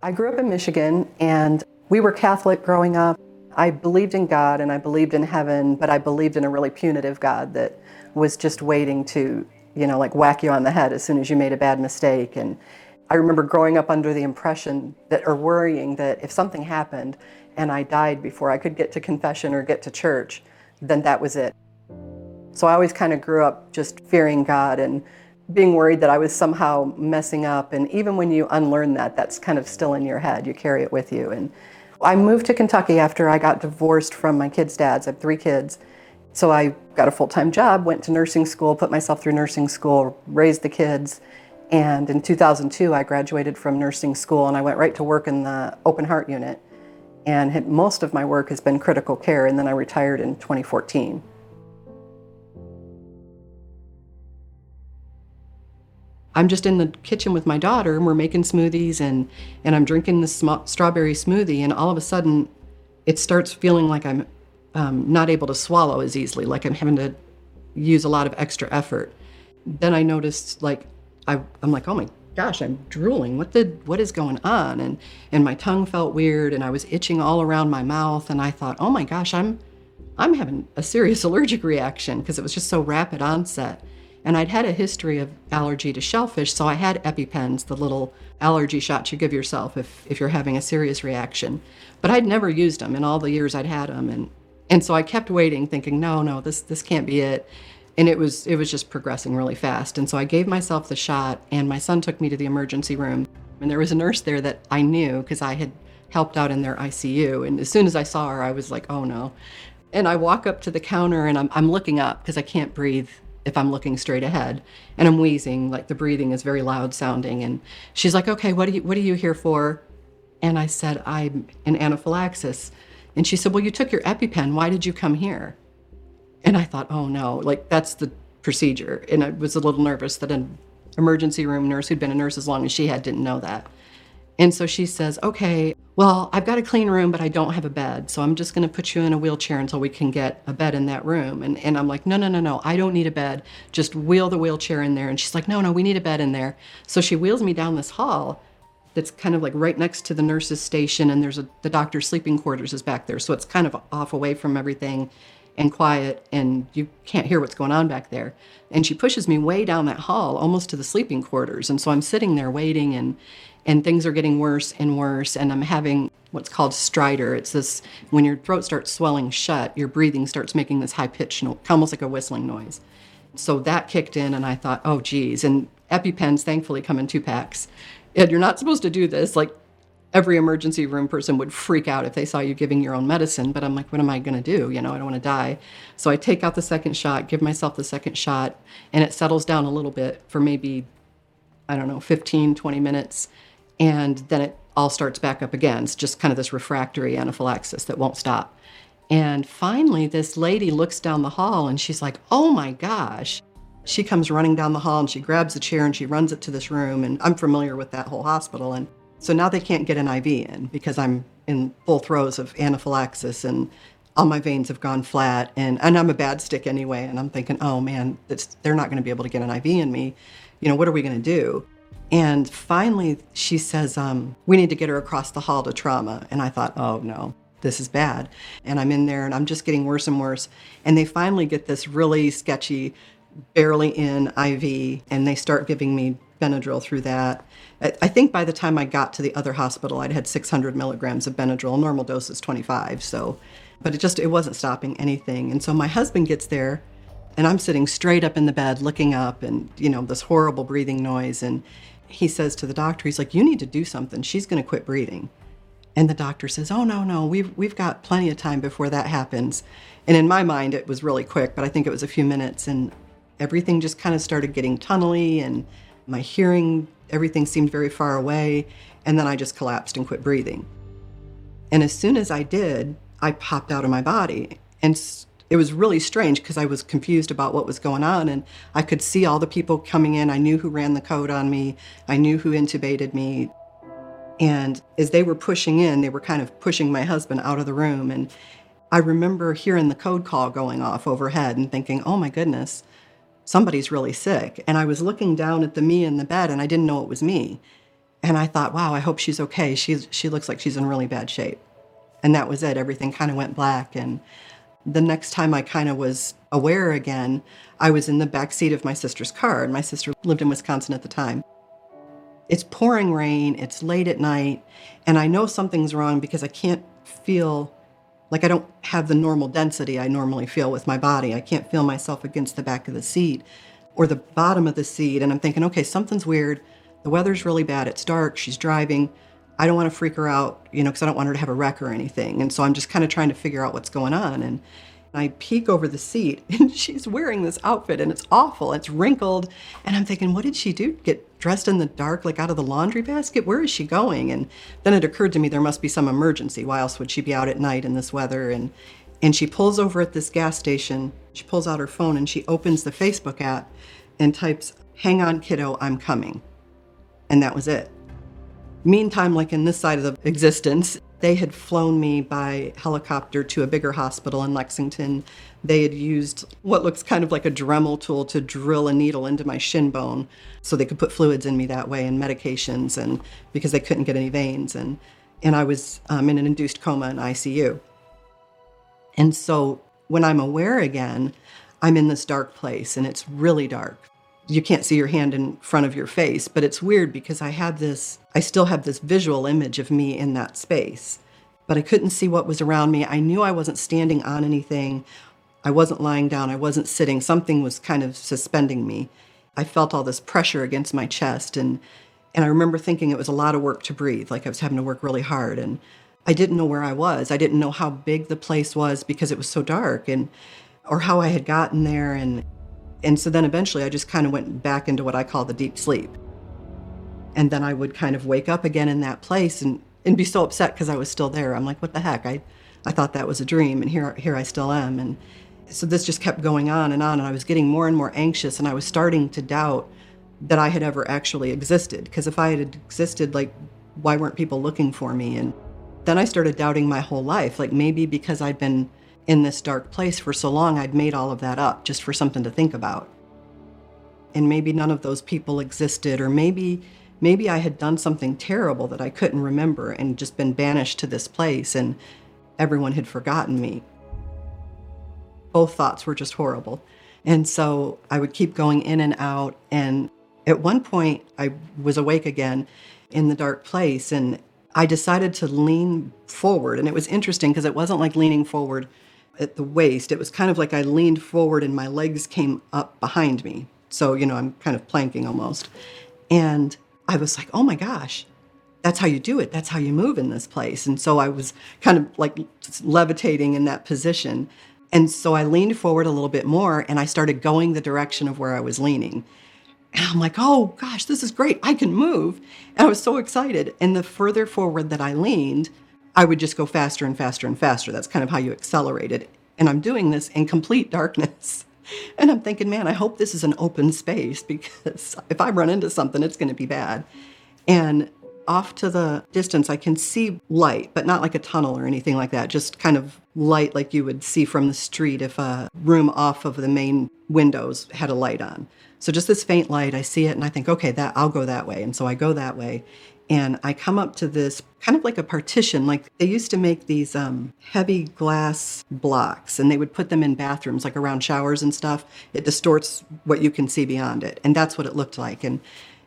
I grew up in Michigan and we were Catholic growing up. I believed in God and I believed in heaven, but I believed in a really punitive God that was just waiting to, you know, like whack you on the head as soon as you made a bad mistake. And I remember growing up under the impression that, or worrying that if something happened and I died before I could get to confession or get to church, then that was it. So I always kind of grew up just fearing God and being worried that I was somehow messing up. And even when you unlearn that, that's kind of still in your head. You carry it with you. And I moved to Kentucky after I got divorced from my kids' dads. I have three kids. So I got a full time job, went to nursing school, put myself through nursing school, raised the kids. And in 2002, I graduated from nursing school and I went right to work in the open heart unit. And most of my work has been critical care. And then I retired in 2014. I'm just in the kitchen with my daughter and we're making smoothies and, and I'm drinking this sm- strawberry smoothie and all of a sudden it starts feeling like I'm um, not able to swallow as easily, like I'm having to use a lot of extra effort. Then I noticed like I, I'm like, oh my gosh, I'm drooling. What did what is going on? And and my tongue felt weird and I was itching all around my mouth and I thought, oh my gosh, I'm I'm having a serious allergic reaction because it was just so rapid onset. And I'd had a history of allergy to shellfish, so I had EpiPens, the little allergy shots you give yourself if, if you're having a serious reaction. But I'd never used them in all the years I'd had them. And, and so I kept waiting, thinking, no, no, this, this can't be it. And it was, it was just progressing really fast. And so I gave myself the shot, and my son took me to the emergency room. And there was a nurse there that I knew because I had helped out in their ICU. And as soon as I saw her, I was like, oh no. And I walk up to the counter and I'm, I'm looking up because I can't breathe if I'm looking straight ahead and I'm wheezing, like the breathing is very loud sounding. And she's like, okay, what are you, what are you here for? And I said, I'm in anaphylaxis. And she said, well, you took your EpiPen. Why did you come here? And I thought, oh no, like that's the procedure. And I was a little nervous that an emergency room nurse who'd been a nurse as long as she had didn't know that. And so she says, okay, well, I've got a clean room, but I don't have a bed. So I'm just going to put you in a wheelchair until we can get a bed in that room. And, and I'm like, no, no, no, no, I don't need a bed. Just wheel the wheelchair in there. And she's like, no, no, we need a bed in there. So she wheels me down this hall that's kind of like right next to the nurse's station. And there's a, the doctor's sleeping quarters is back there. So it's kind of off away from everything and quiet and you can't hear what's going on back there. And she pushes me way down that hall, almost to the sleeping quarters. And so I'm sitting there waiting and and things are getting worse and worse and I'm having what's called stridor. It's this when your throat starts swelling shut, your breathing starts making this high pitched almost like a whistling noise. So that kicked in and I thought, "Oh geez." And EpiPens thankfully come in two packs. And you're not supposed to do this like every emergency room person would freak out if they saw you giving your own medicine. But I'm like, what am I going to do? You know, I don't want to die. So I take out the second shot, give myself the second shot, and it settles down a little bit for maybe, I don't know, 15, 20 minutes. And then it all starts back up again. It's just kind of this refractory anaphylaxis that won't stop. And finally, this lady looks down the hall and she's like, oh my gosh. She comes running down the hall and she grabs a chair and she runs it to this room. And I'm familiar with that whole hospital. And so now they can't get an IV in because I'm in full throes of anaphylaxis and all my veins have gone flat and, and I'm a bad stick anyway. And I'm thinking, oh man, they're not going to be able to get an IV in me. You know, what are we going to do? And finally, she says, um, we need to get her across the hall to trauma. And I thought, oh no, this is bad. And I'm in there and I'm just getting worse and worse. And they finally get this really sketchy, barely in IV, and they start giving me Benadryl through that. I think by the time I got to the other hospital, I'd had 600 milligrams of Benadryl. Normal dose is 25. So, but it just it wasn't stopping anything. And so my husband gets there, and I'm sitting straight up in the bed, looking up, and you know this horrible breathing noise. And he says to the doctor, he's like, "You need to do something. She's going to quit breathing." And the doctor says, "Oh no, no, we've we've got plenty of time before that happens." And in my mind, it was really quick, but I think it was a few minutes, and everything just kind of started getting tunnely, and my hearing, everything seemed very far away, and then I just collapsed and quit breathing. And as soon as I did, I popped out of my body, and it was really strange because I was confused about what was going on and I could see all the people coming in. I knew who ran the code on me, I knew who intubated me. And as they were pushing in, they were kind of pushing my husband out of the room. And I remember hearing the code call going off overhead and thinking, oh my goodness, somebody's really sick. And I was looking down at the me in the bed and I didn't know it was me. And I thought, wow, I hope she's okay. She's, she looks like she's in really bad shape. And that was it. Everything kind of went black. And the next time I kind of was aware again, I was in the back seat of my sister's car. And my sister lived in Wisconsin at the time. It's pouring rain, it's late at night, and I know something's wrong because I can't feel like I don't have the normal density I normally feel with my body. I can't feel myself against the back of the seat or the bottom of the seat. And I'm thinking, okay, something's weird. The weather's really bad. It's dark. She's driving. I don't want to freak her out, you know, because I don't want her to have a wreck or anything. And so I'm just kind of trying to figure out what's going on. And I peek over the seat and she's wearing this outfit and it's awful. It's wrinkled. And I'm thinking, what did she do? Get dressed in the dark, like out of the laundry basket? Where is she going? And then it occurred to me there must be some emergency. Why else would she be out at night in this weather? And and she pulls over at this gas station. She pulls out her phone and she opens the Facebook app and types, Hang on, kiddo, I'm coming. And that was it. Meantime, like in this side of the existence, they had flown me by helicopter to a bigger hospital in Lexington. They had used what looks kind of like a Dremel tool to drill a needle into my shin bone so they could put fluids in me that way and medications and because they couldn't get any veins and and I was um, in an induced coma in ICU. And so when I'm aware again, I'm in this dark place and it's really dark you can't see your hand in front of your face, but it's weird because I have this, I still have this visual image of me in that space, but I couldn't see what was around me. I knew I wasn't standing on anything. I wasn't lying down. I wasn't sitting. Something was kind of suspending me. I felt all this pressure against my chest and and I remember thinking it was a lot of work to breathe, like I was having to work really hard and I didn't know where I was. I didn't know how big the place was because it was so dark and or how I had gotten there and and so then eventually I just kind of went back into what I call the deep sleep. And then I would kind of wake up again in that place and, and be so upset because I was still there. I'm like, what the heck? I, I thought that was a dream and here, here I still am. And so this just kept going on and on. And I was getting more and more anxious and I was starting to doubt that I had ever actually existed. Because if I had existed, like, why weren't people looking for me? And then I started doubting my whole life. Like maybe because I'd been in this dark place for so long, I'd made all of that up just for something to think about. And maybe none of those people existed, or maybe maybe I had done something terrible that I couldn't remember and just been banished to this place and everyone had forgotten me. Both thoughts were just horrible. And so I would keep going in and out. And at one point, I was awake again in the dark place and I decided to lean forward. And it was interesting because it wasn't like leaning forward at the waist, it was kind of like I leaned forward and my legs came up behind me. So, you know, I'm kind of planking almost. And I was like, oh my gosh, that's how you do it. That's how you move in this place. And so I was kind of like levitating in that position. And so I leaned forward a little bit more and I started going the direction of where I was leaning. And I'm like, oh gosh, this is great. I can move. And I was so excited. And the further forward that I leaned, I would just go faster and faster and faster. That's kind of how you accelerate it. And I'm doing this in complete darkness. And I'm thinking, man, I hope this is an open space because if I run into something, it's going to be bad. And off to the distance, I can see light, but not like a tunnel or anything like that, just kind of light like you would see from the street if a room off of the main windows had a light on. So just this faint light, I see it and I think, okay, that I'll go that way. And so I go that way and I come up to this kind of like a partition. Like they used to make these um, heavy glass blocks, and they would put them in bathrooms, like around showers and stuff. It distorts what you can see beyond it, and that's what it looked like. And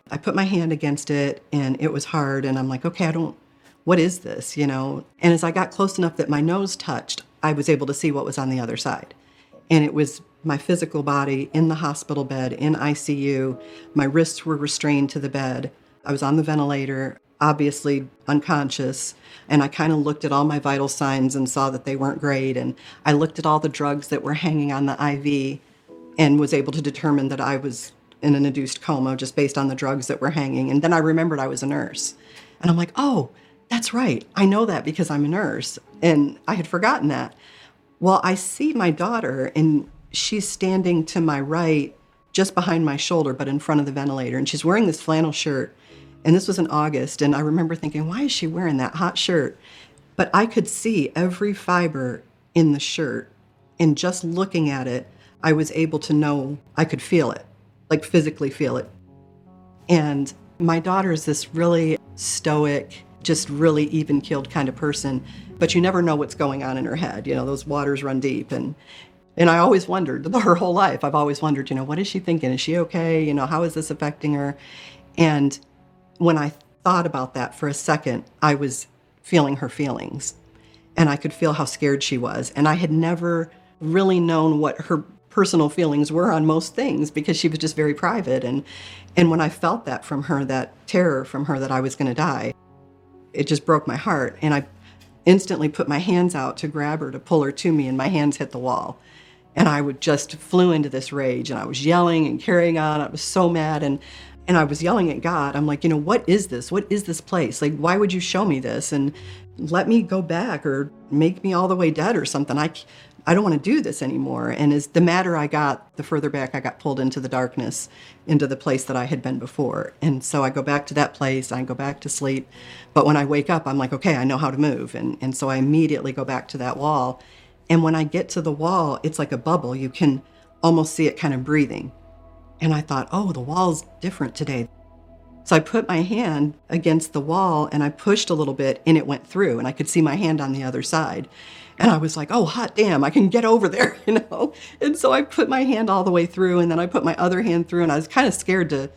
I put my hand against it, and it was hard. And I'm like, okay, I don't. What is this? You know. And as I got close enough that my nose touched, I was able to see what was on the other side, and it was my physical body in the hospital bed in ICU. My wrists were restrained to the bed. I was on the ventilator, obviously unconscious, and I kind of looked at all my vital signs and saw that they weren't great. And I looked at all the drugs that were hanging on the IV and was able to determine that I was in an induced coma just based on the drugs that were hanging. And then I remembered I was a nurse. And I'm like, oh, that's right. I know that because I'm a nurse. And I had forgotten that. Well, I see my daughter, and she's standing to my right, just behind my shoulder, but in front of the ventilator. And she's wearing this flannel shirt and this was in August. And I remember thinking, why is she wearing that hot shirt? But I could see every fiber in the shirt. And just looking at it, I was able to know I could feel it, like physically feel it. And my daughter is this really stoic, just really even keeled kind of person. But you never know what's going on in her head. You know, those waters run deep. And and I always wondered her whole life. I've always wondered, you know, what is she thinking? Is she okay? You know, how is this affecting her? And when I thought about that for a second, I was feeling her feelings. And I could feel how scared she was. And I had never really known what her personal feelings were on most things because she was just very private. And, and when I felt that from her, that terror from her that I was going to die, it just broke my heart. And I instantly put my hands out to grab her, to pull her to me, and my hands hit the wall. And I would just flew into this rage and I was yelling and carrying on. I was so mad. And and I was yelling at God. I'm like, you know, what is this? What is this place? Like, why would you show me this and let me go back or make me all the way dead or something? I, I don't want to do this anymore. And as the madder I got, the further back I got pulled into the darkness, into the place that I had been before. And so I go back to that place, I go back to sleep. But when I wake up, I'm like, okay, I know how to move. And, and so I immediately go back to that wall. And when I get to the wall, it's like a bubble. You can almost see it kind of breathing. And I thought, oh, the wall's different today. So I put my hand against the wall and I pushed a little bit and it went through and I could see my hand on the other side. And I was like, oh, hot damn, I can get over there, you know? And so I put my hand all the way through and then I put my other hand through and I was kind of scared to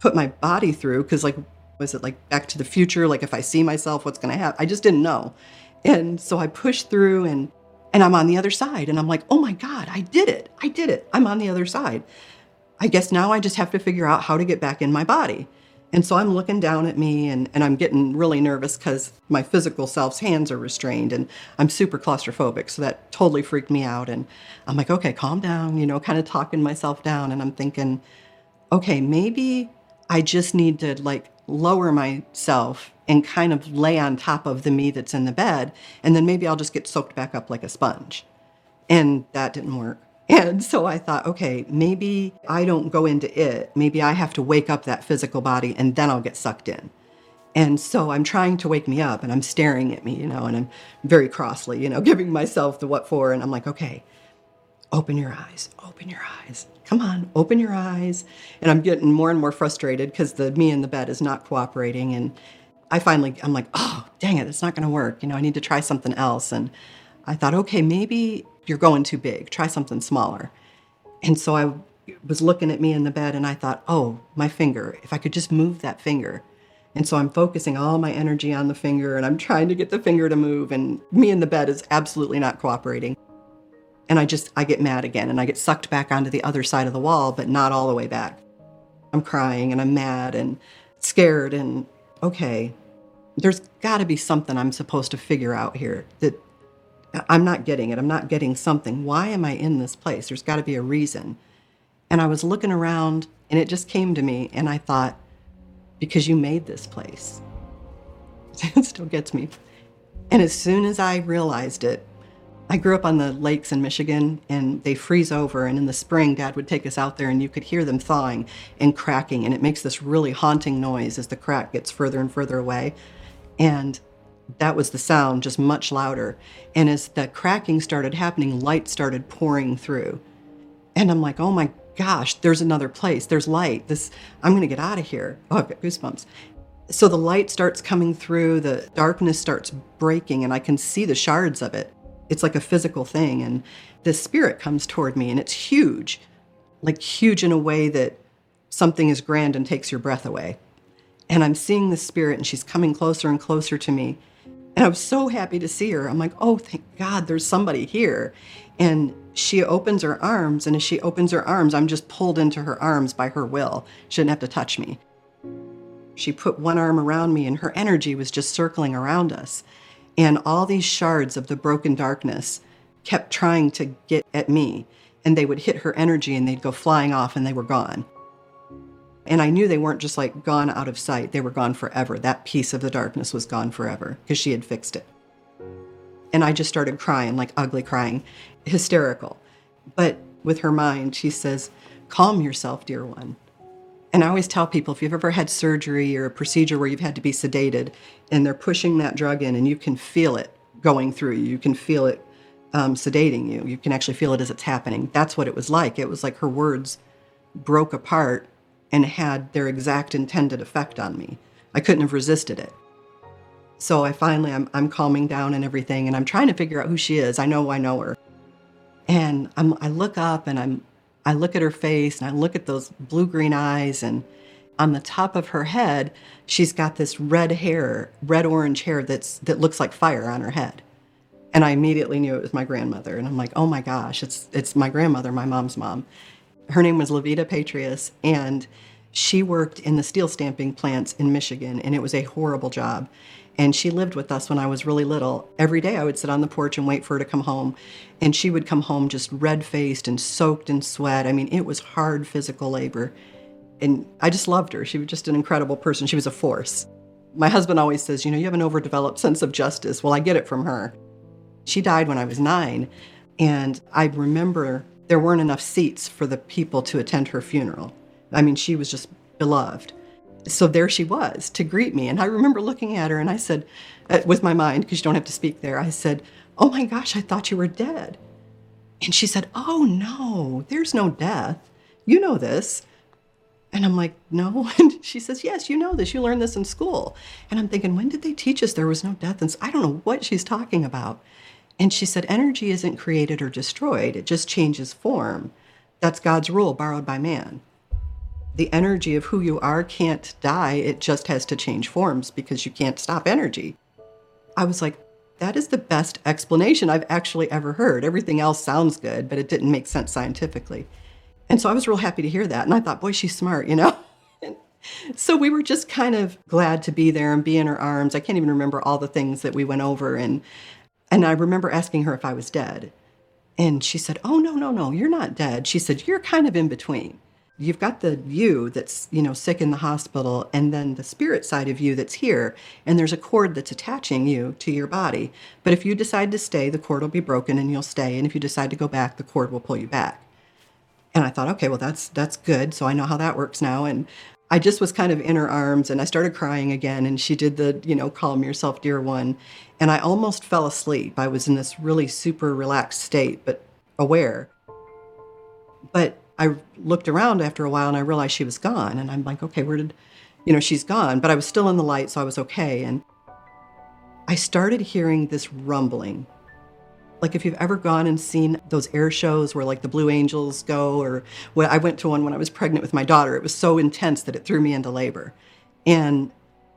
put my body through because, like, was it like back to the future? Like, if I see myself, what's going to happen? I just didn't know. And so I pushed through and and I'm on the other side and I'm like, oh my God, I did it. I did it. I'm on the other side. I guess now I just have to figure out how to get back in my body. And so I'm looking down at me and, and I'm getting really nervous because my physical self's hands are restrained and I'm super claustrophobic. So that totally freaked me out. And I'm like, okay, calm down, you know, kind of talking myself down. And I'm thinking, okay, maybe I just need to like lower myself and kind of lay on top of the me that's in the bed. And then maybe I'll just get soaked back up like a sponge. And that didn't work. And so I thought, okay, maybe I don't go into it. Maybe I have to wake up that physical body and then I'll get sucked in. And so I'm trying to wake me up and I'm staring at me, you know, and I'm very crossly, you know, giving myself the what for. And I'm like, okay, open your eyes, open your eyes. Come on, open your eyes. And I'm getting more and more frustrated because the me in the bed is not cooperating. And I finally, I'm like, oh, dang it, it's not going to work. You know, I need to try something else. And I thought, okay, maybe you're going too big. Try something smaller. And so I was looking at me in the bed and I thought, oh, my finger, if I could just move that finger. And so I'm focusing all my energy on the finger and I'm trying to get the finger to move. And me in the bed is absolutely not cooperating. And I just, I get mad again and I get sucked back onto the other side of the wall, but not all the way back. I'm crying and I'm mad and scared and okay, there's got to be something I'm supposed to figure out here that I'm not getting it. I'm not getting something. Why am I in this place? There's got to be a reason. And I was looking around and it just came to me and I thought, because you made this place. It still gets me. And as soon as I realized it, I grew up on the lakes in Michigan and they freeze over. And in the spring, dad would take us out there and you could hear them thawing and cracking. And it makes this really haunting noise as the crack gets further and further away. And that was the sound, just much louder. And as the cracking started happening, light started pouring through. And I'm like, oh my gosh, there's another place. There's light. This I'm gonna get out of here. Oh, I've got goosebumps. So the light starts coming through, the darkness starts breaking, and I can see the shards of it. It's like a physical thing. And the spirit comes toward me, and it's huge, like huge in a way that something is grand and takes your breath away. And I'm seeing the spirit, and she's coming closer and closer to me. And I was so happy to see her. I'm like, oh, thank God there's somebody here. And she opens her arms, and as she opens her arms, I'm just pulled into her arms by her will. She didn't have to touch me. She put one arm around me, and her energy was just circling around us. And all these shards of the broken darkness kept trying to get at me, and they would hit her energy and they'd go flying off and they were gone. And I knew they weren't just like gone out of sight, they were gone forever. That piece of the darkness was gone forever because she had fixed it. And I just started crying, like ugly crying, hysterical. But with her mind, she says, Calm yourself, dear one. And I always tell people if you've ever had surgery or a procedure where you've had to be sedated and they're pushing that drug in and you can feel it going through you, you can feel it um, sedating you, you can actually feel it as it's happening. That's what it was like. It was like her words broke apart and had their exact intended effect on me. I couldn't have resisted it. So I finally, I'm, I'm calming down and everything, and I'm trying to figure out who she is. I know I know her. And I'm, I look up and I'm, I look at her face and I look at those blue green eyes, and on the top of her head, she's got this red hair, red orange hair that's that looks like fire on her head. And I immediately knew it was my grandmother. And I'm like, oh my gosh, it's it's my grandmother, my mom's mom. Her name was Levita Patrius, and she worked in the steel stamping plants in Michigan, and it was a horrible job. And she lived with us when I was really little. Every day I would sit on the porch and wait for her to come home. And she would come home just red faced and soaked in sweat. I mean, it was hard physical labor. And I just loved her. She was just an incredible person. She was a force. My husband always says, You know, you have an overdeveloped sense of justice. Well, I get it from her. She died when I was nine. And I remember there weren't enough seats for the people to attend her funeral. I mean, she was just beloved. So there she was to greet me. And I remember looking at her and I said, uh, with my mind, because you don't have to speak there, I said, Oh my gosh, I thought you were dead. And she said, Oh no, there's no death. You know this. And I'm like, No. And she says, Yes, you know this. You learned this in school. And I'm thinking, When did they teach us there was no death? And I don't know what she's talking about. And she said, Energy isn't created or destroyed, it just changes form. That's God's rule borrowed by man. The energy of who you are can't die, it just has to change forms because you can't stop energy. I was like, that is the best explanation I've actually ever heard. Everything else sounds good, but it didn't make sense scientifically. And so I was real happy to hear that. And I thought, boy, she's smart, you know? so we were just kind of glad to be there and be in her arms. I can't even remember all the things that we went over. And, and I remember asking her if I was dead. And she said, Oh, no, no, no, you're not dead. She said, You're kind of in between. You've got the you that's, you know, sick in the hospital, and then the spirit side of you that's here, and there's a cord that's attaching you to your body. But if you decide to stay, the cord will be broken and you'll stay. And if you decide to go back, the cord will pull you back. And I thought, okay, well that's that's good. So I know how that works now. And I just was kind of in her arms and I started crying again and she did the, you know, calm yourself, dear one. And I almost fell asleep. I was in this really super relaxed state, but aware. But I looked around after a while and I realized she was gone. And I'm like, okay, where did, you know, she's gone. But I was still in the light, so I was okay. And I started hearing this rumbling. Like if you've ever gone and seen those air shows where like the Blue Angels go, or well, I went to one when I was pregnant with my daughter. It was so intense that it threw me into labor. And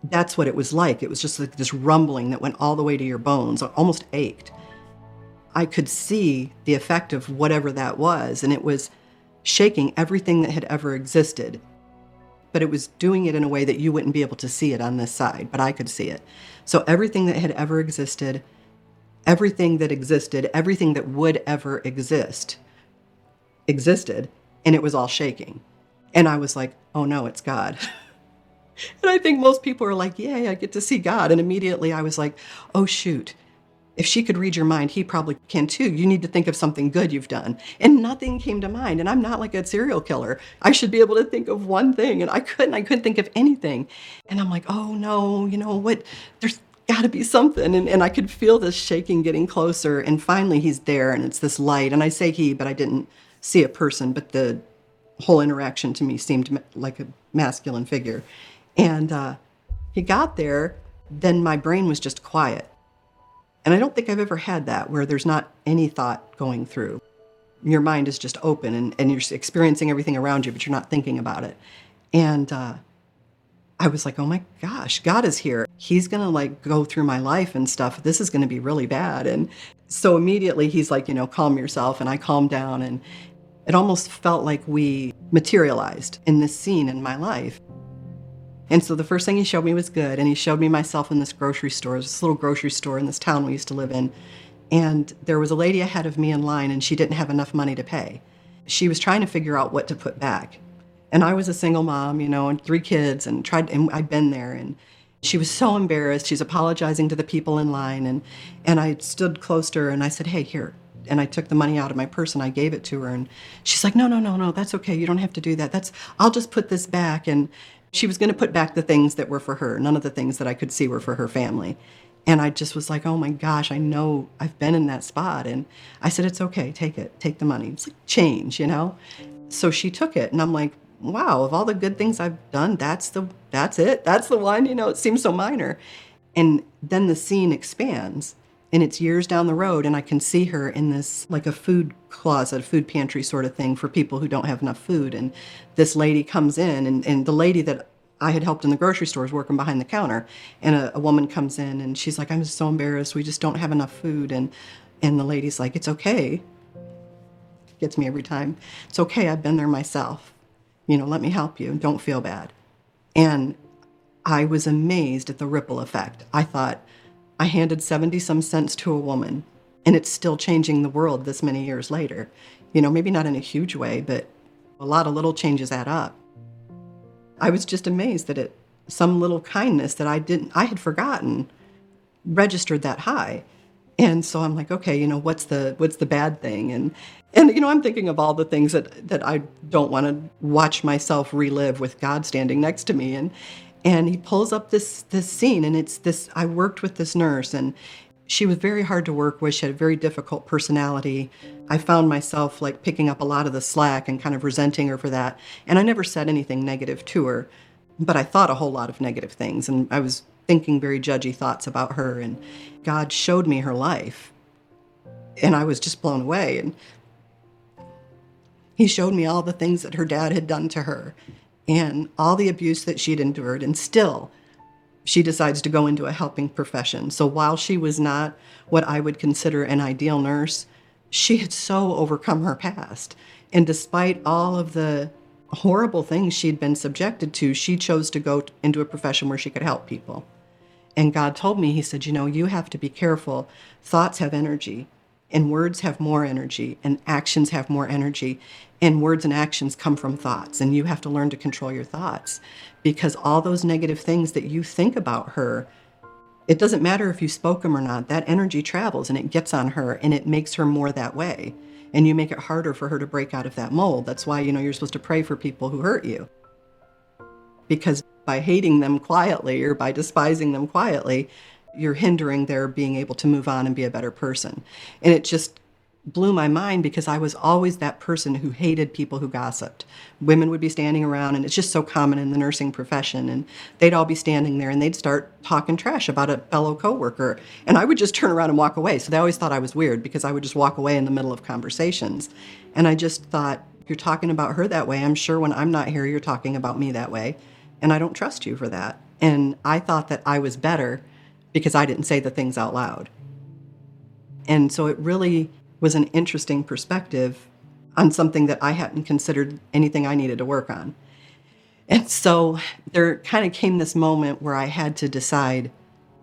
that's what it was like. It was just like this rumbling that went all the way to your bones, almost ached. I could see the effect of whatever that was. And it was shaking everything that had ever existed. But it was doing it in a way that you wouldn't be able to see it on this side, but I could see it. So everything that had ever existed, everything that existed, everything that would ever exist existed, and it was all shaking. And I was like, oh no, it's God. and I think most people are like, yay, I get to see God. And immediately I was like, oh shoot, if she could read your mind, he probably can too. You need to think of something good you've done. And nothing came to mind. And I'm not like a serial killer. I should be able to think of one thing. And I couldn't. I couldn't think of anything. And I'm like, oh no, you know what? There's got to be something. And, and I could feel this shaking getting closer. And finally, he's there and it's this light. And I say he, but I didn't see a person. But the whole interaction to me seemed like a masculine figure. And uh, he got there. Then my brain was just quiet and I don't think I've ever had that where there's not any thought going through. Your mind is just open and, and you're experiencing everything around you, but you're not thinking about it. And uh, I was like, oh my gosh, God is here. He's going to like go through my life and stuff. This is going to be really bad. And so immediately he's like, you know, calm yourself. And I calmed down. And it almost felt like we materialized in this scene in my life. And so the first thing he showed me was good. And he showed me myself in this grocery store, this little grocery store in this town we used to live in. And there was a lady ahead of me in line, and she didn't have enough money to pay. She was trying to figure out what to put back. And I was a single mom, you know, and three kids, and tried, and I'd been there. And she was so embarrassed. She's apologizing to the people in line. And, and I stood close to her and I said, Hey, here. And I took the money out of my purse and I gave it to her. And she's like, No, no, no, no, that's okay. You don't have to do that. That's, I'll just put this back. And, she was going to put back the things that were for her. None of the things that I could see were for her family. And I just was like, oh my gosh, I know I've been in that spot. And I said, it's okay, take it, take the money. It's like change, you know? So she took it. And I'm like, wow, of all the good things I've done, that's the that's it. That's the one, you know, it seems so minor. And then the scene expands and it's years down the road and I can see her in this like a food closet, a food pantry sort of thing for people who don't have enough food. And this lady comes in and, and the lady that I had helped in the grocery store is working behind the counter. And a, a woman comes in and she's like, I'm just so embarrassed. We just don't have enough food. And and the lady's like, It's okay. Gets me every time. It's okay, I've been there myself. You know, let me help you. Don't feel bad. And I was amazed at the ripple effect. I thought, I handed 70 some cents to a woman, and it's still changing the world this many years later. You know, maybe not in a huge way, but a lot of little changes add up. I was just amazed that it, some little kindness that I didn't, I had forgotten, registered that high. And so I'm like, okay, you know, what's the what's the bad thing? And and you know, I'm thinking of all the things that that I don't want to watch myself relive with God standing next to me. And and he pulls up this this scene, and it's this. I worked with this nurse, and she was very hard to work with. She had a very difficult personality. I found myself like picking up a lot of the slack and kind of resenting her for that. And I never said anything negative to her, but I thought a whole lot of negative things. And I was thinking very judgy thoughts about her. And God showed me her life. And I was just blown away. And He showed me all the things that her dad had done to her and all the abuse that she'd endured. And still, she decides to go into a helping profession. So while she was not what I would consider an ideal nurse, she had so overcome her past. And despite all of the horrible things she'd been subjected to, she chose to go into a profession where she could help people. And God told me, He said, You know, you have to be careful. Thoughts have energy, and words have more energy, and actions have more energy. And words and actions come from thoughts, and you have to learn to control your thoughts because all those negative things that you think about her, it doesn't matter if you spoke them or not, that energy travels and it gets on her and it makes her more that way. And you make it harder for her to break out of that mold. That's why, you know, you're supposed to pray for people who hurt you. Because by hating them quietly or by despising them quietly, you're hindering their being able to move on and be a better person. And it just blew my mind because I was always that person who hated people who gossiped. Women would be standing around, and it's just so common in the nursing profession, and they'd all be standing there and they'd start talking trash about a fellow coworker, and I would just turn around and walk away. So they always thought I was weird because I would just walk away in the middle of conversations, and I just thought, "You're talking about her that way. I'm sure when I'm not here, you're talking about me that way, and I don't trust you for that." And I thought that I was better because I didn't say the things out loud. And so it really was an interesting perspective on something that I hadn't considered anything I needed to work on. And so there kind of came this moment where I had to decide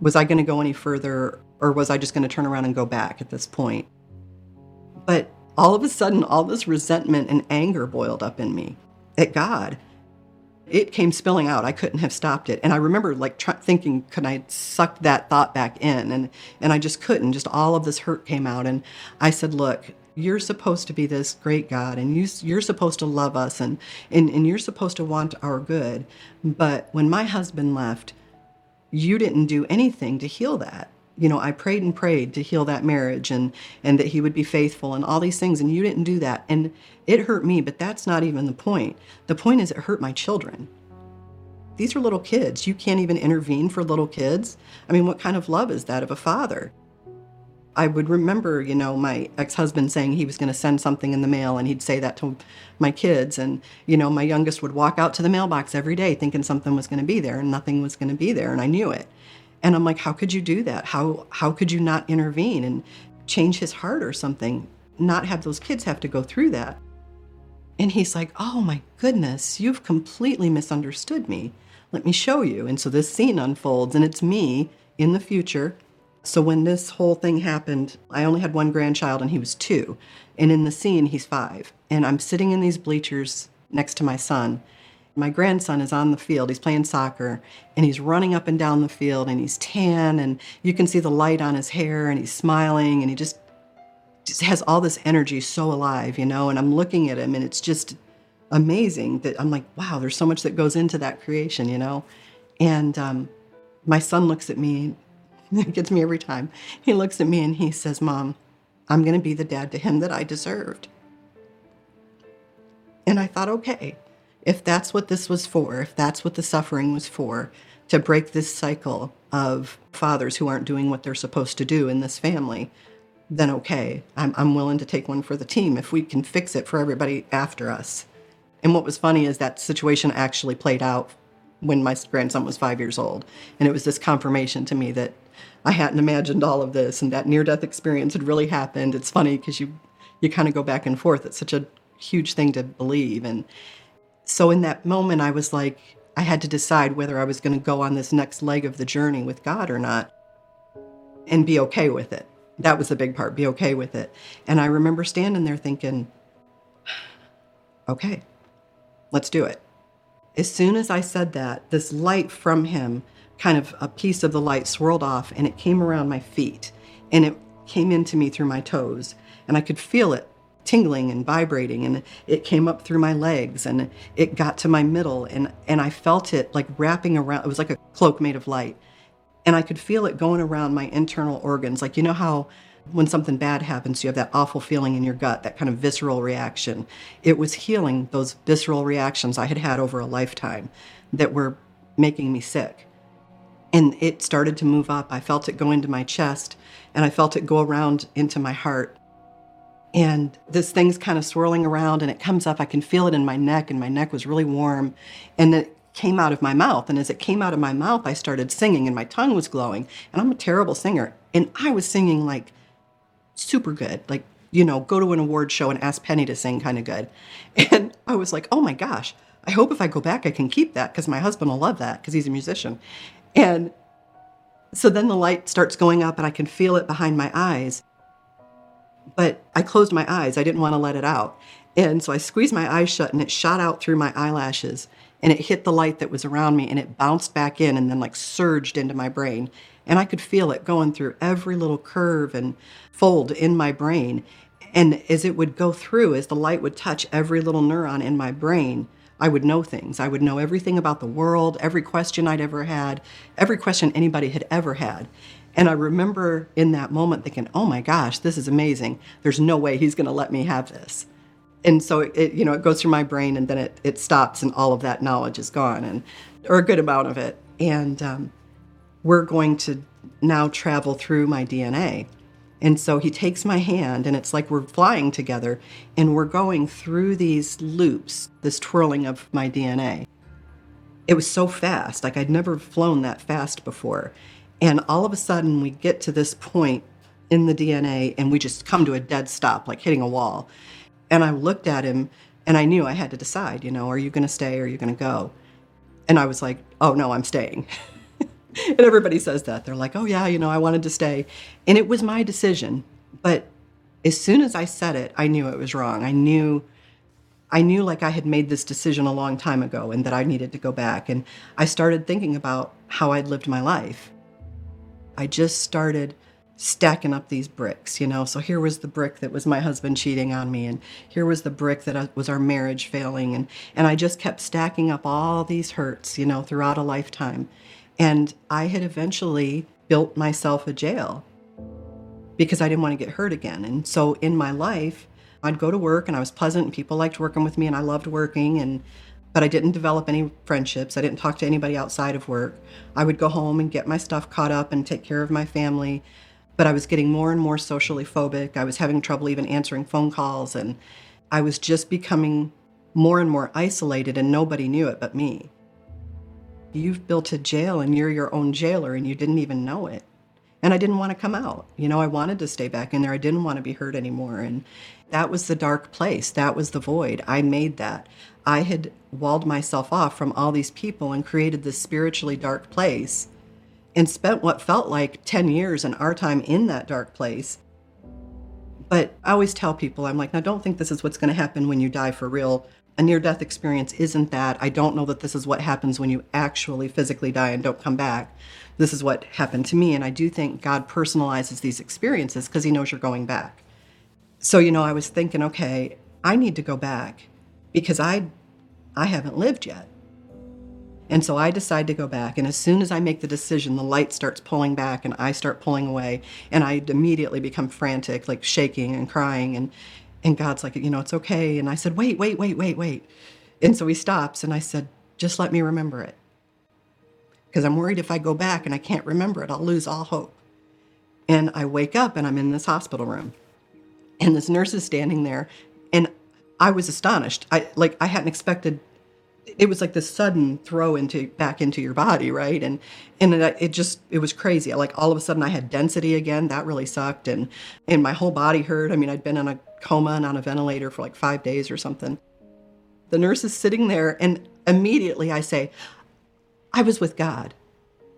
was I going to go any further or was I just going to turn around and go back at this point? But all of a sudden, all this resentment and anger boiled up in me at God it came spilling out. I couldn't have stopped it. And I remember like try- thinking, could I suck that thought back in? And, and I just couldn't. Just all of this hurt came out. And I said, look, you're supposed to be this great God and you, you're supposed to love us and, and, and you're supposed to want our good. But when my husband left, you didn't do anything to heal that you know, I prayed and prayed to heal that marriage and and that he would be faithful and all these things and you didn't do that. And it hurt me, but that's not even the point. The point is it hurt my children. These are little kids. You can't even intervene for little kids. I mean, what kind of love is that of a father? I would remember, you know, my ex-husband saying he was going to send something in the mail and he'd say that to my kids and you know, my youngest would walk out to the mailbox every day thinking something was going to be there and nothing was going to be there and I knew it. And I'm like, how could you do that? How how could you not intervene and change his heart or something? Not have those kids have to go through that. And he's like, "Oh my goodness, you've completely misunderstood me. Let me show you." And so this scene unfolds and it's me in the future. So when this whole thing happened, I only had one grandchild and he was 2. And in the scene he's 5. And I'm sitting in these bleachers next to my son my grandson is on the field. He's playing soccer and he's running up and down the field and he's tan and you can see the light on his hair and he's smiling and he just just has all this energy so alive, you know, and I'm looking at him and it's just amazing that I'm like, wow, there's so much that goes into that creation, you know. And um, my son looks at me, it gets me every time. He looks at me and he says, Mom, I'm going to be the dad to him that I deserved. And I thought, okay, if that's what this was for, if that's what the suffering was for, to break this cycle of fathers who aren't doing what they're supposed to do in this family, then okay, I'm, I'm willing to take one for the team if we can fix it for everybody after us. And what was funny is that situation actually played out when my grandson was five years old. And it was this confirmation to me that I hadn't imagined all of this and that near death experience had really happened. It's funny because you, you kind of go back and forth. It's such a huge thing to believe. And so in that moment, I was like, I had to decide whether I was going to go on this next leg of the journey with God or not and be okay with it. That was the big part, be okay with it. And I remember standing there thinking, okay, let's do it. As soon as I said that, this light from him, kind of a piece of the light swirled off and it came around my feet and it came into me through my toes. And I could feel it tingling and vibrating and it came up through my legs and it got to my middle and and I felt it like wrapping around it was like a cloak made of light. And I could feel it going around my internal organs. Like you know how when something bad happens you have that awful feeling in your gut that kind of visceral reaction? It was healing those visceral reactions I had had over a lifetime that were making me sick. And it started to move up. I felt it go into my chest and I felt it go around into my heart and this thing's kind of swirling around and it comes up. I can feel it in my neck, and my neck was really warm. And it came out of my mouth. And as it came out of my mouth, I started singing, and my tongue was glowing. And I'm a terrible singer. And I was singing like super good, like, you know, go to an award show and ask Penny to sing kind of good. And I was like, oh my gosh, I hope if I go back, I can keep that because my husband will love that because he's a musician. And so then the light starts going up, and I can feel it behind my eyes. But I closed my eyes. I didn't want to let it out. And so I squeezed my eyes shut and it shot out through my eyelashes and it hit the light that was around me and it bounced back in and then like surged into my brain. And I could feel it going through every little curve and fold in my brain. And as it would go through, as the light would touch every little neuron in my brain, I would know things. I would know everything about the world, every question I'd ever had, every question anybody had ever had. And I remember in that moment thinking, oh my gosh, this is amazing. There's no way he's going to let me have this. And so it, you know, it goes through my brain and then it, it stops and all of that knowledge is gone and, or a good amount of it. And um, we're going to now travel through my DNA. And so he takes my hand and it's like we're flying together and we're going through these loops, this twirling of my DNA. It was so fast, like I'd never flown that fast before. And all of a sudden, we get to this point in the DNA and we just come to a dead stop, like hitting a wall. And I looked at him and I knew I had to decide, you know, are you going to stay or are you going to go? And I was like, oh no, I'm staying. and everybody says that. They're like, oh yeah, you know, I wanted to stay. And it was my decision. But as soon as I said it, I knew it was wrong. I knew. I knew like I had made this decision a long time ago and that I needed to go back. And I started thinking about how I'd lived my life. I just started stacking up these bricks, you know. So here was the brick that was my husband cheating on me, and here was the brick that uh, was our marriage failing, and and I just kept stacking up all these hurts, you know, throughout a lifetime. And I had eventually built myself a jail because I didn't want to get hurt again. And so in my life, I'd go to work and I was pleasant and people liked working with me and I loved working and but I didn't develop any friendships. I didn't talk to anybody outside of work. I would go home and get my stuff caught up and take care of my family. But I was getting more and more socially phobic. I was having trouble even answering phone calls. And I was just becoming more and more isolated, and nobody knew it but me. You've built a jail and you're your own jailer, and you didn't even know it. And I didn't want to come out. You know, I wanted to stay back in there. I didn't want to be hurt anymore. And that was the dark place. That was the void. I made that. I had walled myself off from all these people and created this spiritually dark place and spent what felt like 10 years in our time in that dark place. But I always tell people, I'm like, now don't think this is what's going to happen when you die for real. A near death experience isn't that. I don't know that this is what happens when you actually physically die and don't come back. This is what happened to me. And I do think God personalizes these experiences because he knows you're going back. So, you know, I was thinking, okay, I need to go back because I I haven't lived yet. And so I decide to go back. And as soon as I make the decision, the light starts pulling back and I start pulling away. And I immediately become frantic, like shaking and crying. And, and God's like, you know, it's okay. And I said, wait, wait, wait, wait, wait. And so he stops and I said, just let me remember it. Because I'm worried if I go back and I can't remember it, I'll lose all hope. And I wake up and I'm in this hospital room. And this nurse is standing there and I was astonished. I like I hadn't expected it was like this sudden throw into back into your body, right? And and it, it, just it was crazy. Like all of a sudden, I had density again. That really sucked, and and my whole body hurt. I mean, I'd been in a coma and on a ventilator for like five days or something. The nurse is sitting there, and immediately I say, "I was with God."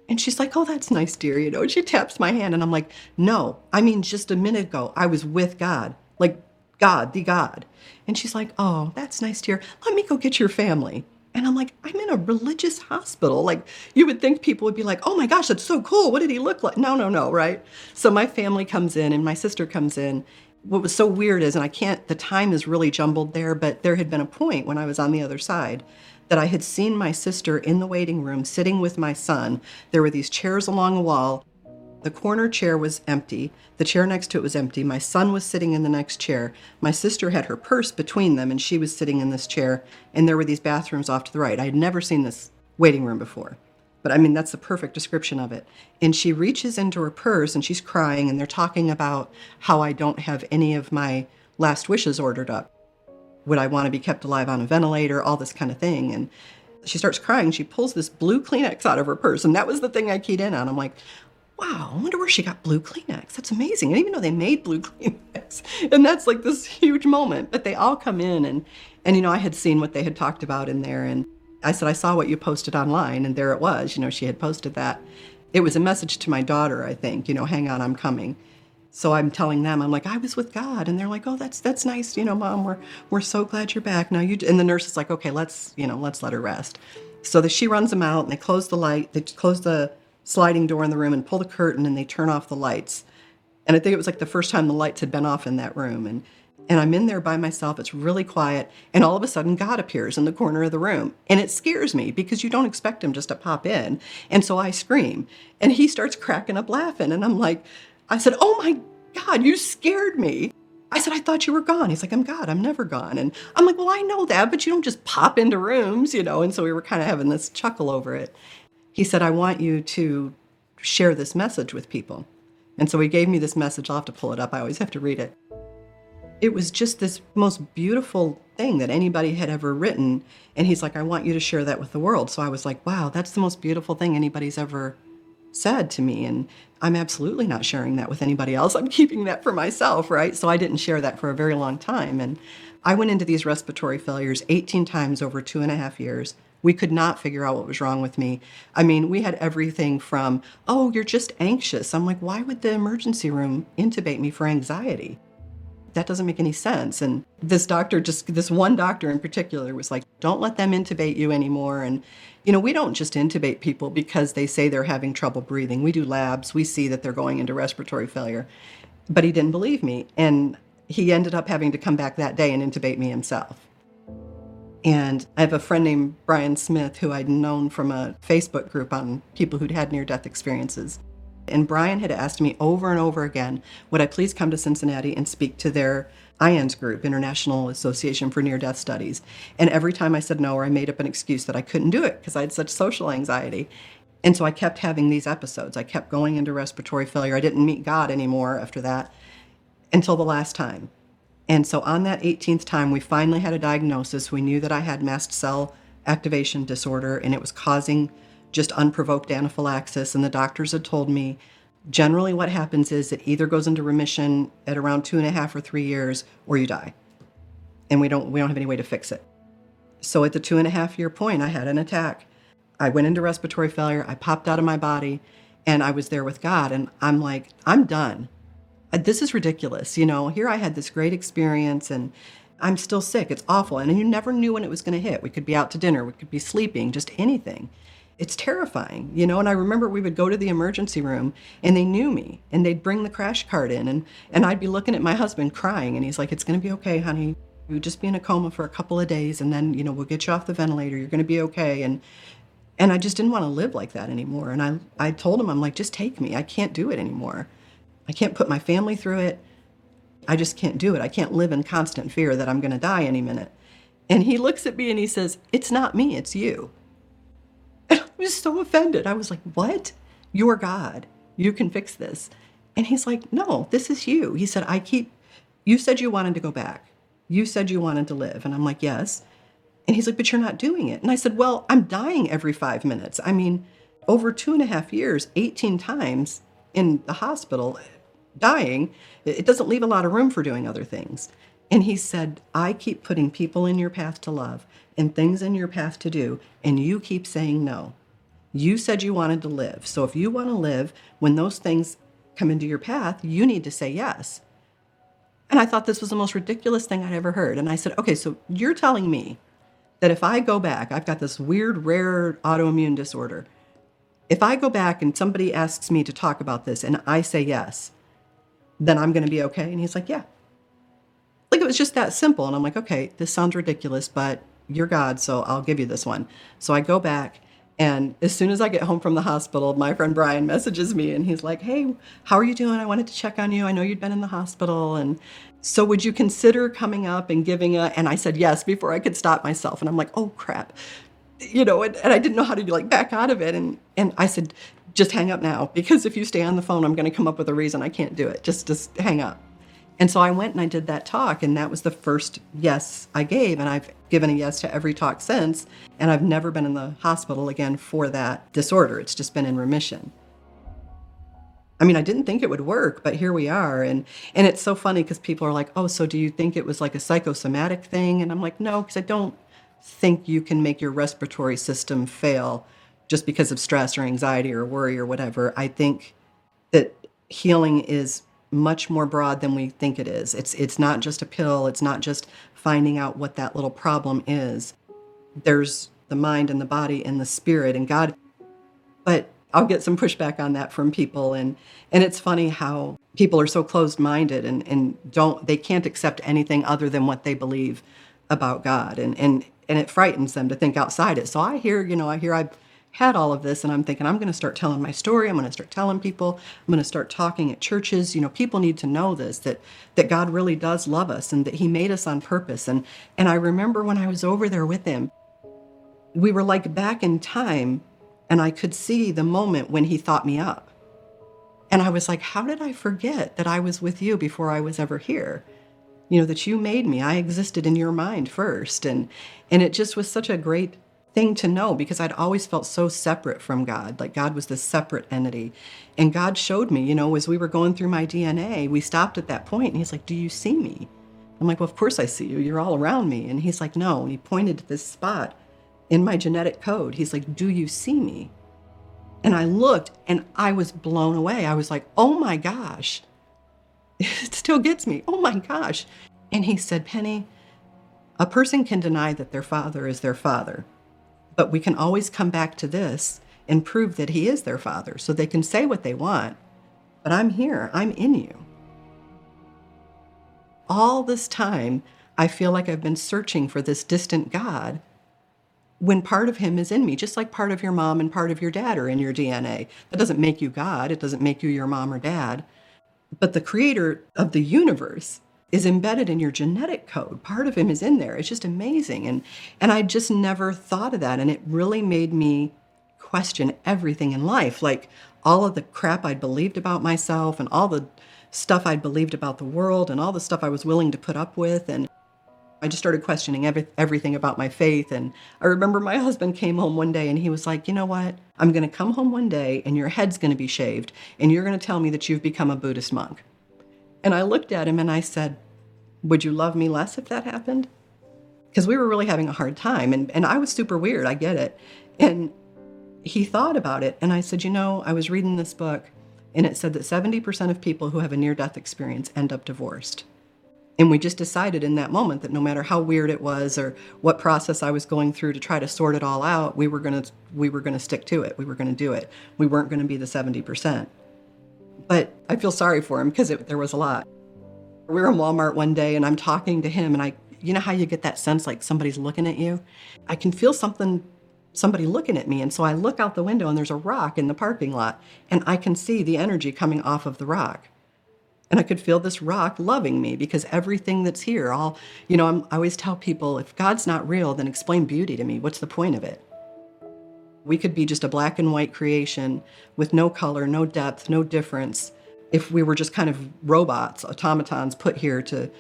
And she's like, Oh, that's nice, dear. You know, and she taps my hand, and I'm like, No, I mean, just a minute ago, I was with God, like God, the God. And she's like, Oh, that's nice, dear. Let me go get your family. And I'm like, I'm in a religious hospital. Like, you would think people would be like, oh my gosh, that's so cool. What did he look like? No, no, no, right? So my family comes in and my sister comes in. What was so weird is, and I can't, the time is really jumbled there, but there had been a point when I was on the other side that I had seen my sister in the waiting room sitting with my son. There were these chairs along a wall. The corner chair was empty. The chair next to it was empty. My son was sitting in the next chair. My sister had her purse between them, and she was sitting in this chair. And there were these bathrooms off to the right. I had never seen this waiting room before. But I mean, that's the perfect description of it. And she reaches into her purse and she's crying, and they're talking about how I don't have any of my last wishes ordered up. Would I want to be kept alive on a ventilator? All this kind of thing. And she starts crying. She pulls this blue Kleenex out of her purse. And that was the thing I keyed in on. I'm like, wow, I wonder where she got blue Kleenex. That's amazing. I didn't even know they made blue Kleenex. And that's like this huge moment. But they all come in and and you know, I had seen what they had talked about in there and I said, I saw what you posted online and there it was. You know, she had posted that. It was a message to my daughter, I think, you know, hang on, I'm coming. So I'm telling them, I'm like, I was with God, and they're like, oh, that's that's nice, you know, mom. We're we're so glad you're back. Now you and the nurse is like, okay, let's you know, let's let her rest. So the, she runs them out, and they close the light. They close the sliding door in the room and pull the curtain and they turn off the lights. And I think it was like the first time the lights had been off in that room. And and I'm in there by myself. It's really quiet. And all of a sudden, God appears in the corner of the room. And it scares me because you don't expect him just to pop in. And so I scream. And he starts cracking up laughing. And I'm like, I said, Oh my God, you scared me. I said, I thought you were gone. He's like, I'm God, I'm never gone. And I'm like, Well, I know that, but you don't just pop into rooms, you know. And so we were kind of having this chuckle over it he said, I want you to share this message with people. And so he gave me this message. I'll have to pull it up. I always have to read it. It was just this most beautiful thing that anybody had ever written. And he's like, I want you to share that with the world. So I was like, wow, that's the most beautiful thing anybody's ever said to me. And I'm absolutely not sharing that with anybody else. I'm keeping that for myself, right? So I didn't share that for a very long time. And I went into these respiratory failures 18 times over two and a half years. We could not figure out what was wrong with me. I mean, we had everything from, oh, you're just anxious. I'm like, why would the emergency room intubate me for anxiety? That doesn't make any sense. And this doctor, just this one doctor in particular, was like, don't let them intubate you anymore. And, you know, we don't just intubate people because they say they're having trouble breathing. We do labs, we see that they're going into respiratory failure. But he didn't believe me. And he ended up having to come back that day and intubate me himself. And I have a friend named Brian Smith who I'd known from a Facebook group on people who'd had near death experiences. And Brian had asked me over and over again, would I please come to Cincinnati and speak to their IANDS group, International Association for Near Death Studies. And every time I said no, or I made up an excuse that I couldn't do it because I had such social anxiety. And so I kept having these episodes. I kept going into respiratory failure. I didn't meet God anymore after that until the last time. And so on that 18th time, we finally had a diagnosis. We knew that I had mast cell activation disorder and it was causing just unprovoked anaphylaxis. And the doctors had told me generally what happens is it either goes into remission at around two and a half or three years or you die. And we don't we don't have any way to fix it. So at the two and a half year point, I had an attack. I went into respiratory failure. I popped out of my body and I was there with God. And I'm like, I'm done. Uh, this is ridiculous. You know, here I had this great experience and I'm still sick. It's awful. And you never knew when it was going to hit. We could be out to dinner, we could be sleeping, just anything. It's terrifying, you know. And I remember we would go to the emergency room and they knew me and they'd bring the crash cart in and, and I'd be looking at my husband crying and he's like, It's going to be okay, honey. You just be in a coma for a couple of days and then, you know, we'll get you off the ventilator. You're going to be okay. And and I just didn't want to live like that anymore. And I, I told him, I'm like, just take me. I can't do it anymore. I can't put my family through it. I just can't do it. I can't live in constant fear that I'm going to die any minute. And he looks at me and he says, It's not me, it's you. And I was so offended. I was like, What? You're God. You can fix this. And he's like, No, this is you. He said, I keep, you said you wanted to go back. You said you wanted to live. And I'm like, Yes. And he's like, But you're not doing it. And I said, Well, I'm dying every five minutes. I mean, over two and a half years, 18 times in the hospital, dying, it doesn't leave a lot of room for doing other things. And he said, I keep putting people in your path to love and things in your path to do, and you keep saying no. You said you wanted to live. So if you want to live, when those things come into your path, you need to say yes. And I thought this was the most ridiculous thing I'd ever heard. And I said, okay, so you're telling me that if I go back, I've got this weird, rare autoimmune disorder. If I go back and somebody asks me to talk about this and I say yes, then I'm going to be okay. And he's like, yeah. Like it was just that simple. And I'm like, okay, this sounds ridiculous, but you're God, so I'll give you this one. So I go back. And as soon as I get home from the hospital, my friend Brian messages me and he's like, Hey, how are you doing? I wanted to check on you. I know you'd been in the hospital. And so would you consider coming up and giving a, and I said yes before I could stop myself. And I'm like, Oh crap. You know, and, and I didn't know how to like back out of it. And, and I said, just hang up now because if you stay on the phone, I'm going to come up with a reason I can't do it. Just, just hang up. And so I went and I did that talk, and that was the first yes I gave. And I've given a yes to every talk since. And I've never been in the hospital again for that disorder. It's just been in remission. I mean, I didn't think it would work, but here we are. And and it's so funny because people are like, "Oh, so do you think it was like a psychosomatic thing?" And I'm like, "No, because I don't think you can make your respiratory system fail just because of stress or anxiety or worry or whatever. I think that healing is much more broad than we think it is. It's it's not just a pill, it's not just finding out what that little problem is. There's the mind and the body and the spirit and God. But I'll get some pushback on that from people and and it's funny how people are so closed-minded and and don't they can't accept anything other than what they believe about God and and and it frightens them to think outside it. So I hear, you know, I hear I've had all of this and I'm thinking I'm going to start telling my story. I'm going to start telling people. I'm going to start talking at churches. You know, people need to know this that that God really does love us and that he made us on purpose. And and I remember when I was over there with him, we were like back in time and I could see the moment when he thought me up. And I was like, how did I forget that I was with you before I was ever here? You know, that you made me. I existed in your mind first. And and it just was such a great thing to know because I'd always felt so separate from God. Like God was this separate entity. And God showed me, you know, as we were going through my DNA, we stopped at that point and he's like, Do you see me? I'm like, Well, of course I see you. You're all around me. And he's like, No. And he pointed to this spot in my genetic code. He's like, Do you see me? And I looked and I was blown away. I was like, Oh my gosh. It still gets me. Oh my gosh. And he said, Penny, a person can deny that their father is their father but we can always come back to this and prove that He is their Father. So they can say what they want, but I'm here, I'm in you. All this time, I feel like I've been searching for this distant God when part of Him is in me, just like part of your mom and part of your dad are in your DNA. That doesn't make you God, it doesn't make you your mom or dad. But the creator of the universe is embedded in your genetic code. Part of him is in there. It's just amazing. And and I just never thought of that. And it really made me question everything in life. Like all of the crap I'd believed about myself and all the stuff I'd believed about the world and all the stuff I was willing to put up with. And I just started questioning every, everything about my faith. And I remember my husband came home one day and he was like, You know what? I'm going to come home one day and your head's going to be shaved and you're going to tell me that you've become a Buddhist monk. And I looked at him and I said, Would you love me less if that happened? Because we were really having a hard time. And, and I was super weird. I get it. And he thought about it. And I said, You know, I was reading this book and it said that 70% of people who have a near death experience end up divorced. And we just decided in that moment that no matter how weird it was or what process I was going through to try to sort it all out, we were going to we were going to stick to it. We were going to do it. We weren't going to be the 70%. But I feel sorry for him because there was a lot. We were in Walmart one day and I'm talking to him and I, you know how you get that sense like somebody's looking at you? I can feel something, somebody looking at me. And so I look out the window and there's a rock in the parking lot and I can see the energy coming off of the rock. And I could feel this rock loving me because everything that's here, all, you know, I'm, I always tell people if God's not real, then explain beauty to me. What's the point of it? We could be just a black and white creation with no color, no depth, no difference. If we were just kind of robots, automatons put here to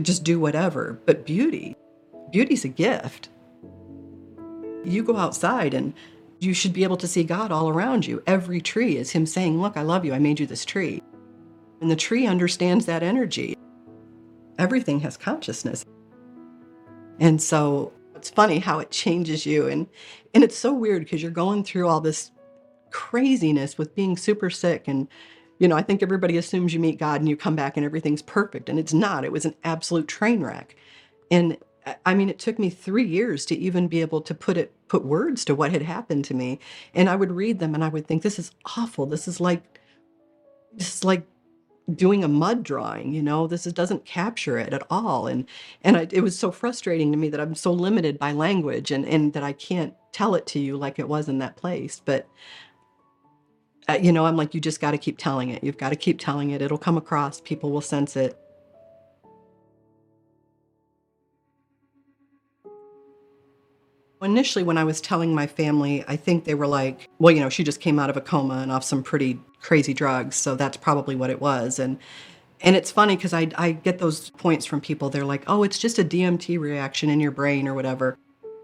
just do whatever. But beauty, beauty's a gift. You go outside and you should be able to see God all around you. Every tree is Him saying, Look, I love you. I made you this tree. And the tree understands that energy. Everything has consciousness. And so it's funny how it changes you. And, and it's so weird because you're going through all this craziness with being super sick. And, you know, I think everybody assumes you meet God and you come back and everything's perfect. And it's not. It was an absolute train wreck. And I mean, it took me three years to even be able to put it, put words to what had happened to me. And I would read them and I would think, this is awful. This is like, this is like doing a mud drawing you know this is, doesn't capture it at all. And and I, it was so frustrating to me that i'm so limited by language and and that i can't tell it to you like it was in that place. But uh, you know i'm like you just got to keep telling it. You've got to keep telling it. It'll come across. People will sense it Initially, when I was telling my family, I think they were like, well, you know, she just came out of a coma and off some pretty crazy drugs, so that's probably what it was. And and it's funny because I, I get those points from people. They're like, oh, it's just a DMT reaction in your brain or whatever.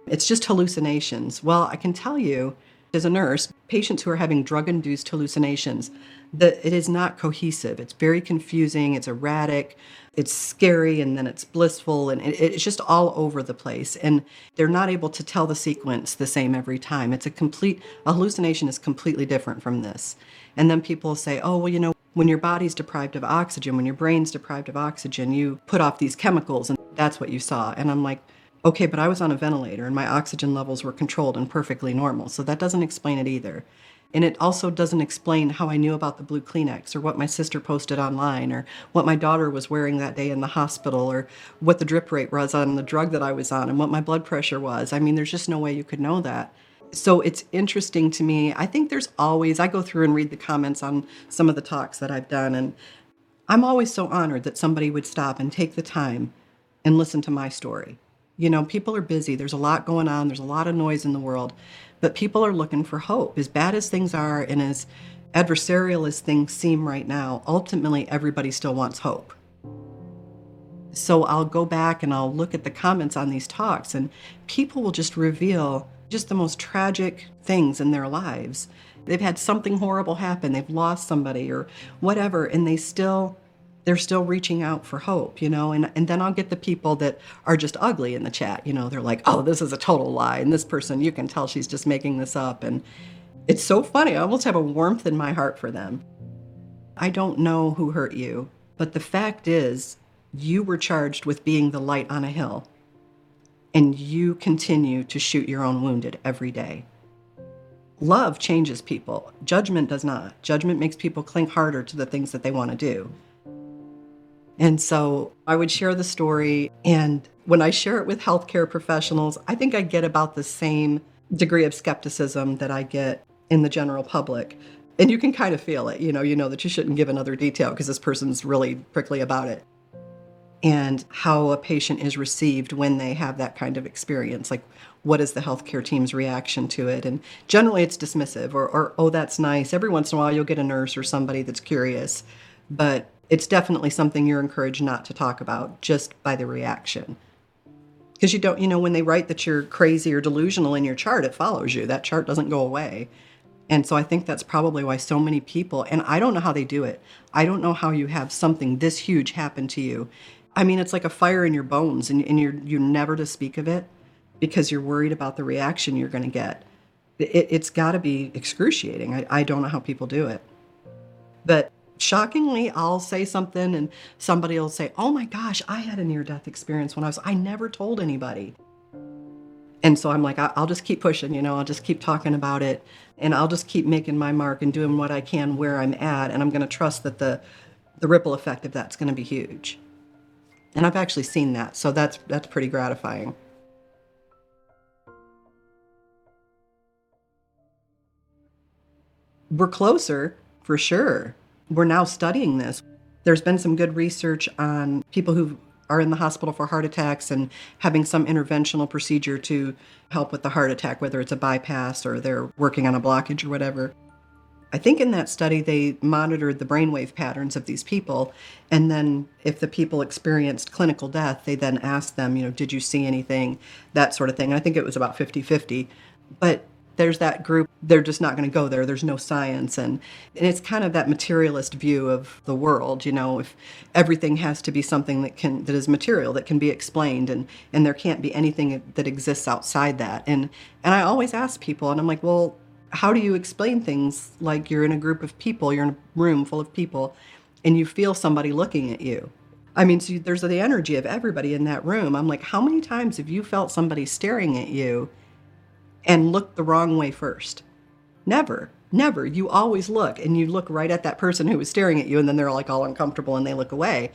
It's just hallucinations. Well, I can tell you, as a nurse, patients who are having drug induced hallucinations, that it is not cohesive. It's very confusing, it's erratic, it's scary, and then it's blissful, and it, it's just all over the place. And they're not able to tell the sequence the same every time. It's a complete, a hallucination is completely different from this. And then people say, oh, well, you know, when your body's deprived of oxygen, when your brain's deprived of oxygen, you put off these chemicals, and that's what you saw. And I'm like, Okay, but I was on a ventilator and my oxygen levels were controlled and perfectly normal, so that doesn't explain it either. And it also doesn't explain how I knew about the blue Kleenex or what my sister posted online or what my daughter was wearing that day in the hospital or what the drip rate was on the drug that I was on and what my blood pressure was. I mean, there's just no way you could know that. So it's interesting to me. I think there's always, I go through and read the comments on some of the talks that I've done, and I'm always so honored that somebody would stop and take the time and listen to my story you know, people are busy. There's a lot going on. There's a lot of noise in the world, but people are looking for hope. As bad as things are and as adversarial as things seem right now, ultimately everybody still wants hope. So I'll go back and I'll look at the comments on these talks, and people will just reveal just the most tragic things in their lives. They've had something horrible happen, they've lost somebody or whatever, and they still they're still reaching out for hope, you know, and, and then I'll get the people that are just ugly in the chat, you know, they're like, oh, this is a total lie. And this person, you can tell she's just making this up. And it's so funny. I almost have a warmth in my heart for them. I don't know who hurt you, but the fact is, you were charged with being the light on a hill, and you continue to shoot your own wounded every day. Love changes people, judgment does not. Judgment makes people cling harder to the things that they want to do. And so I would share the story. And when I share it with healthcare professionals, I think I get about the same degree of skepticism that I get in the general public. And you can kind of feel it. You know, you know that you shouldn't give another detail because this person's really prickly about it. And how a patient is received when they have that kind of experience. Like, what is the healthcare team's reaction to it? And generally, it's dismissive or, or oh, that's nice. Every once in a while, you'll get a nurse or somebody that's curious. But it's definitely something you're encouraged not to talk about just by the reaction. Because you don't, you know, when they write that you're crazy or delusional in your chart, it follows you. That chart doesn't go away. And so I think that's probably why so many people, and I don't know how they do it. I don't know how you have something this huge happen to you. I mean, it's like a fire in your bones, and, and you're, you're never to speak of it because you're worried about the reaction you're going to get. It, has got to be excruciating. I, I don't know how people do it. But shockingly i'll say something and somebody will say oh my gosh i had a near death experience when i was i never told anybody. And so i'm like i'll just keep pushing you know i'll just keep talking about it and i'll just keep making my mark and doing what i can where i'm at and i'm going to trust that the the ripple effect of that's going to be huge. And i've actually seen that so that's that's pretty gratifying. We're closer for sure we're now studying this. There's been some good research on people who are in the hospital for heart attacks and having some interventional procedure to help with the heart attack, whether it's a bypass or they're working on a blockage or whatever. I think in that study they monitored the brainwave patterns of these people, and then if the people experienced clinical death, they then asked them, you know, did you see anything, that sort of thing. I think it was about 50 50. But there's that group they're just not going to go there there's no science and, and it's kind of that materialist view of the world you know if everything has to be something that can that is material that can be explained and and there can't be anything that exists outside that and and i always ask people and i'm like well how do you explain things like you're in a group of people you're in a room full of people and you feel somebody looking at you I mean, so there's the energy of everybody in that room. I'm like, how many times have you felt somebody staring at you and look the wrong way first. Never, never. You always look and you look right at that person who is staring at you, and then they're like all uncomfortable and they look away.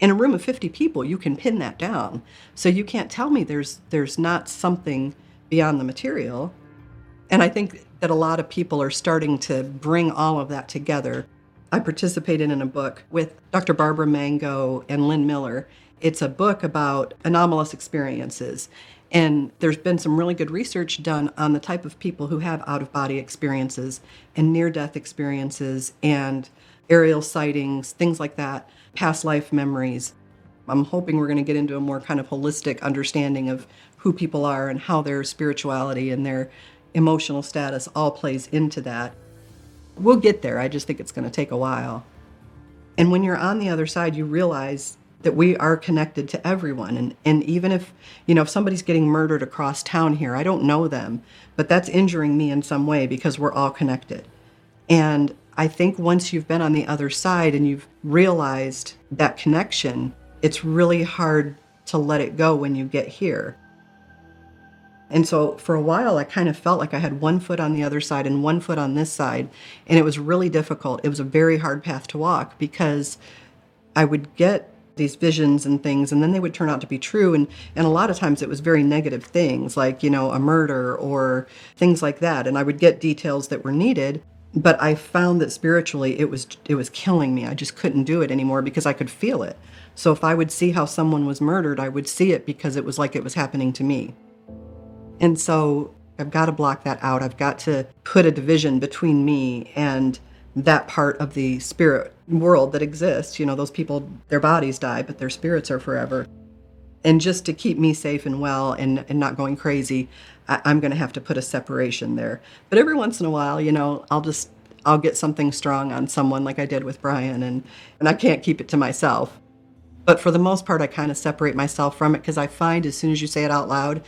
In a room of 50 people, you can pin that down. So you can't tell me there's there's not something beyond the material. And I think that a lot of people are starting to bring all of that together. I participated in a book with Dr. Barbara Mango and Lynn Miller. It's a book about anomalous experiences. And there's been some really good research done on the type of people who have out of body experiences and near death experiences and aerial sightings, things like that, past life memories. I'm hoping we're going to get into a more kind of holistic understanding of who people are and how their spirituality and their emotional status all plays into that. We'll get there. I just think it's going to take a while. And when you're on the other side, you realize that we are connected to everyone and and even if you know if somebody's getting murdered across town here i don't know them but that's injuring me in some way because we're all connected and i think once you've been on the other side and you've realized that connection it's really hard to let it go when you get here and so for a while, I kind of felt like I had one foot on the other side and one foot on this side. And it was really difficult. It was a very hard path to walk because I would get these visions and things and then they would turn out to be true and and a lot of times it was very negative things like you know a murder or things like that and I would get details that were needed but I found that spiritually it was it was killing me. I just couldn't do it anymore because I could feel it. So if I would see how someone was murdered I would see it because it was like it was happening to me. And so I've got to block that out. I've got to put a division between me and that part of the spirit world that exists. You know, those people, their bodies die, but their spirits are forever. And just to keep me safe and well and, and not going crazy, I, I'm going to have to put a separation there. But every once in a while, you know, I'll just I'll get something strong on someone like I did with Brian, and and I can't keep it to myself. But for the most part, I kind of separate myself from it because I find as soon as you say it out loud,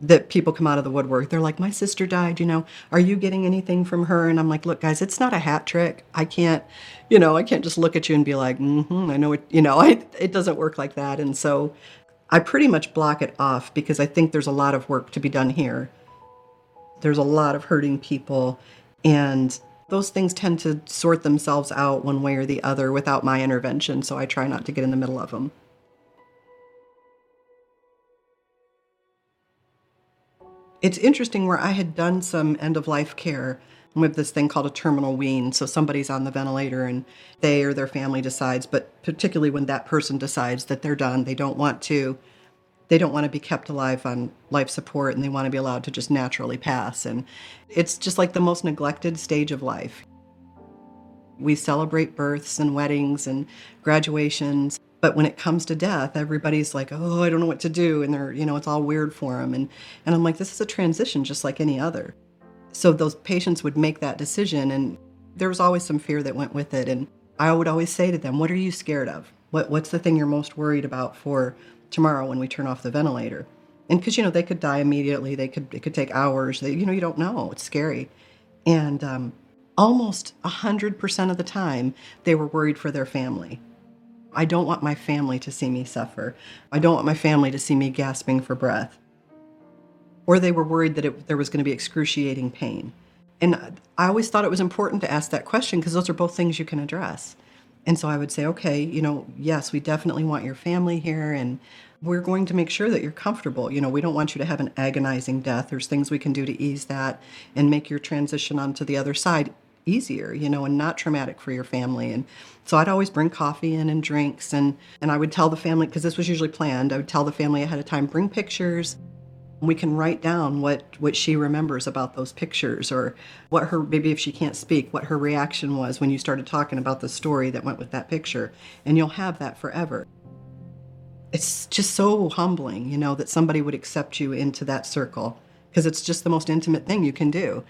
that people come out of the woodwork. They're like, My sister died, you know, are you getting anything from her? And I'm like, Look, guys, it's not a hat trick. I can't, you know, I can't just look at you and be like, mm-hmm, I know it, you know, I, it doesn't work like that. And so I pretty much block it off because I think there's a lot of work to be done here. There's a lot of hurting people, and those things tend to sort themselves out one way or the other without my intervention. So I try not to get in the middle of them. It's interesting where I had done some end of life care with this thing called a terminal wean. So somebody's on the ventilator and they or their family decides, but particularly when that person decides that they're done, they don't want to they don't want to be kept alive on life support and they want to be allowed to just naturally pass and it's just like the most neglected stage of life. We celebrate births and weddings and graduations but when it comes to death, everybody's like, "Oh, I don't know what to do," and they're, you know, it's all weird for them. And and I'm like, this is a transition, just like any other. So those patients would make that decision, and there was always some fear that went with it. And I would always say to them, "What are you scared of? What what's the thing you're most worried about for tomorrow when we turn off the ventilator?" And because you know they could die immediately, they could it could take hours. They, you know, you don't know. It's scary, and um, almost hundred percent of the time they were worried for their family I don't want my family to see me suffer. I don't want my family to see me gasping for breath. Or they were worried that it, there was going to be excruciating pain. And I always thought it was important to ask that question because those are both things you can address. And so I would say, okay, you know, yes, we definitely want your family here and we're going to make sure that you're comfortable. You know, we don't want you to have an agonizing death. There's things we can do to ease that and make your transition onto the other side easier, you know, and not traumatic for your family. And so I'd always bring coffee in and drinks and and I would tell the family because this was usually planned. I would tell the family ahead of time, bring pictures. We can write down what what she remembers about those pictures or what her maybe if she can't speak, what her reaction was when you started talking about the story that went with that picture. And you'll have that forever. It's just so humbling, you know, that somebody would accept you into that circle because it's just the most intimate thing you can do.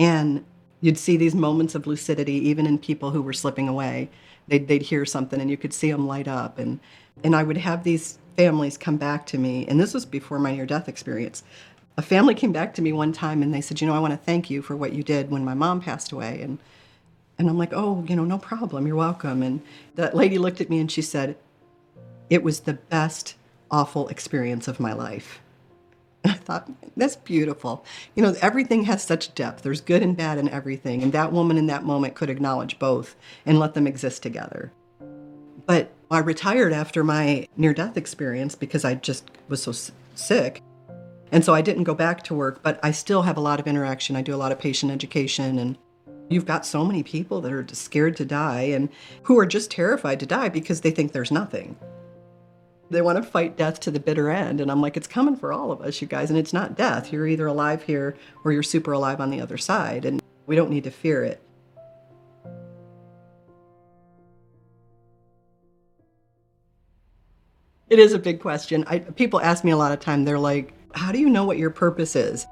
And you'd see these moments of lucidity even in people who were slipping away. They'd, they'd hear something and you could see them light up. And, and I would have these families come back to me, and this was before my near death experience. A family came back to me one time and they said, You know, I want to thank you for what you did when my mom passed away. And, and I'm like, Oh, you know, no problem. You're welcome. And that lady looked at me and she said, It was the best awful experience of my life. I thought, that's beautiful. You know, everything has such depth. There's good and bad in everything. And that woman in that moment could acknowledge both and let them exist together. But I retired after my near death experience because I just was so sick. And so I didn't go back to work, but I still have a lot of interaction. I do a lot of patient education and You've got so many people that are scared to die and who are just terrified to die because they think there's nothing. They want to fight death to the bitter end. And I'm like, it's coming for all of us, you guys. And it's not death. You're either alive here or you're super alive on the other side. And we don't need to fear it. It is a big question. I, people ask me a lot of time, they're like, how do you know what your purpose is?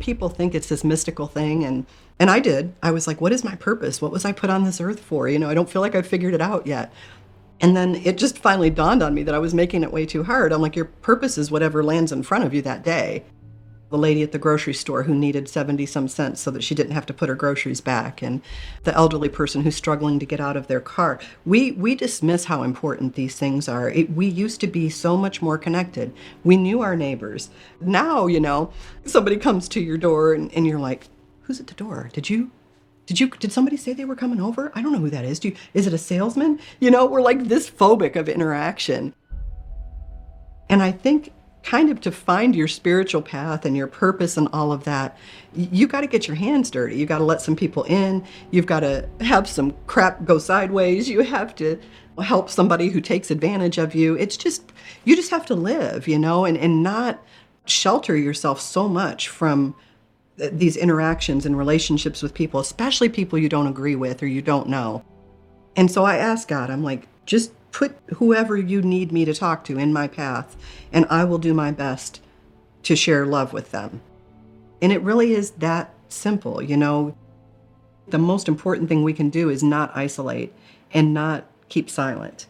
People think it's this mystical thing. And, and I did. I was like, what is my purpose? What was I put on this earth for? You know, I don't feel like I've figured it out yet. And then it just finally dawned on me that I was making it way too hard. I'm like, your purpose is whatever lands in front of you that day. The lady at the grocery store who needed 70 some cents so that she didn't have to put her groceries back, and the elderly person who's struggling to get out of their car. We, we dismiss how important these things are. It, we used to be so much more connected. We knew our neighbors. Now, you know, somebody comes to your door and, and you're like, who's at the door? Did you did you did somebody say they were coming over? I don't know who that is. Do you, is it a salesman? You know, we're like this phobic of interaction. And I think kind of to find your spiritual path and your purpose and all of that, you got to get your hands dirty. You got to let some people in. You've got to have some crap go sideways. You have to help somebody who takes advantage of you. It's just you just have to live, you know, and and not shelter yourself so much from these interactions and relationships with people, especially people you don't agree with or you don't know. And so I asked God, I'm like, just put whoever you need me to talk to in my path, and I will do my best to share love with them. And it really is that simple, you know. The most important thing we can do is not isolate and not keep silent.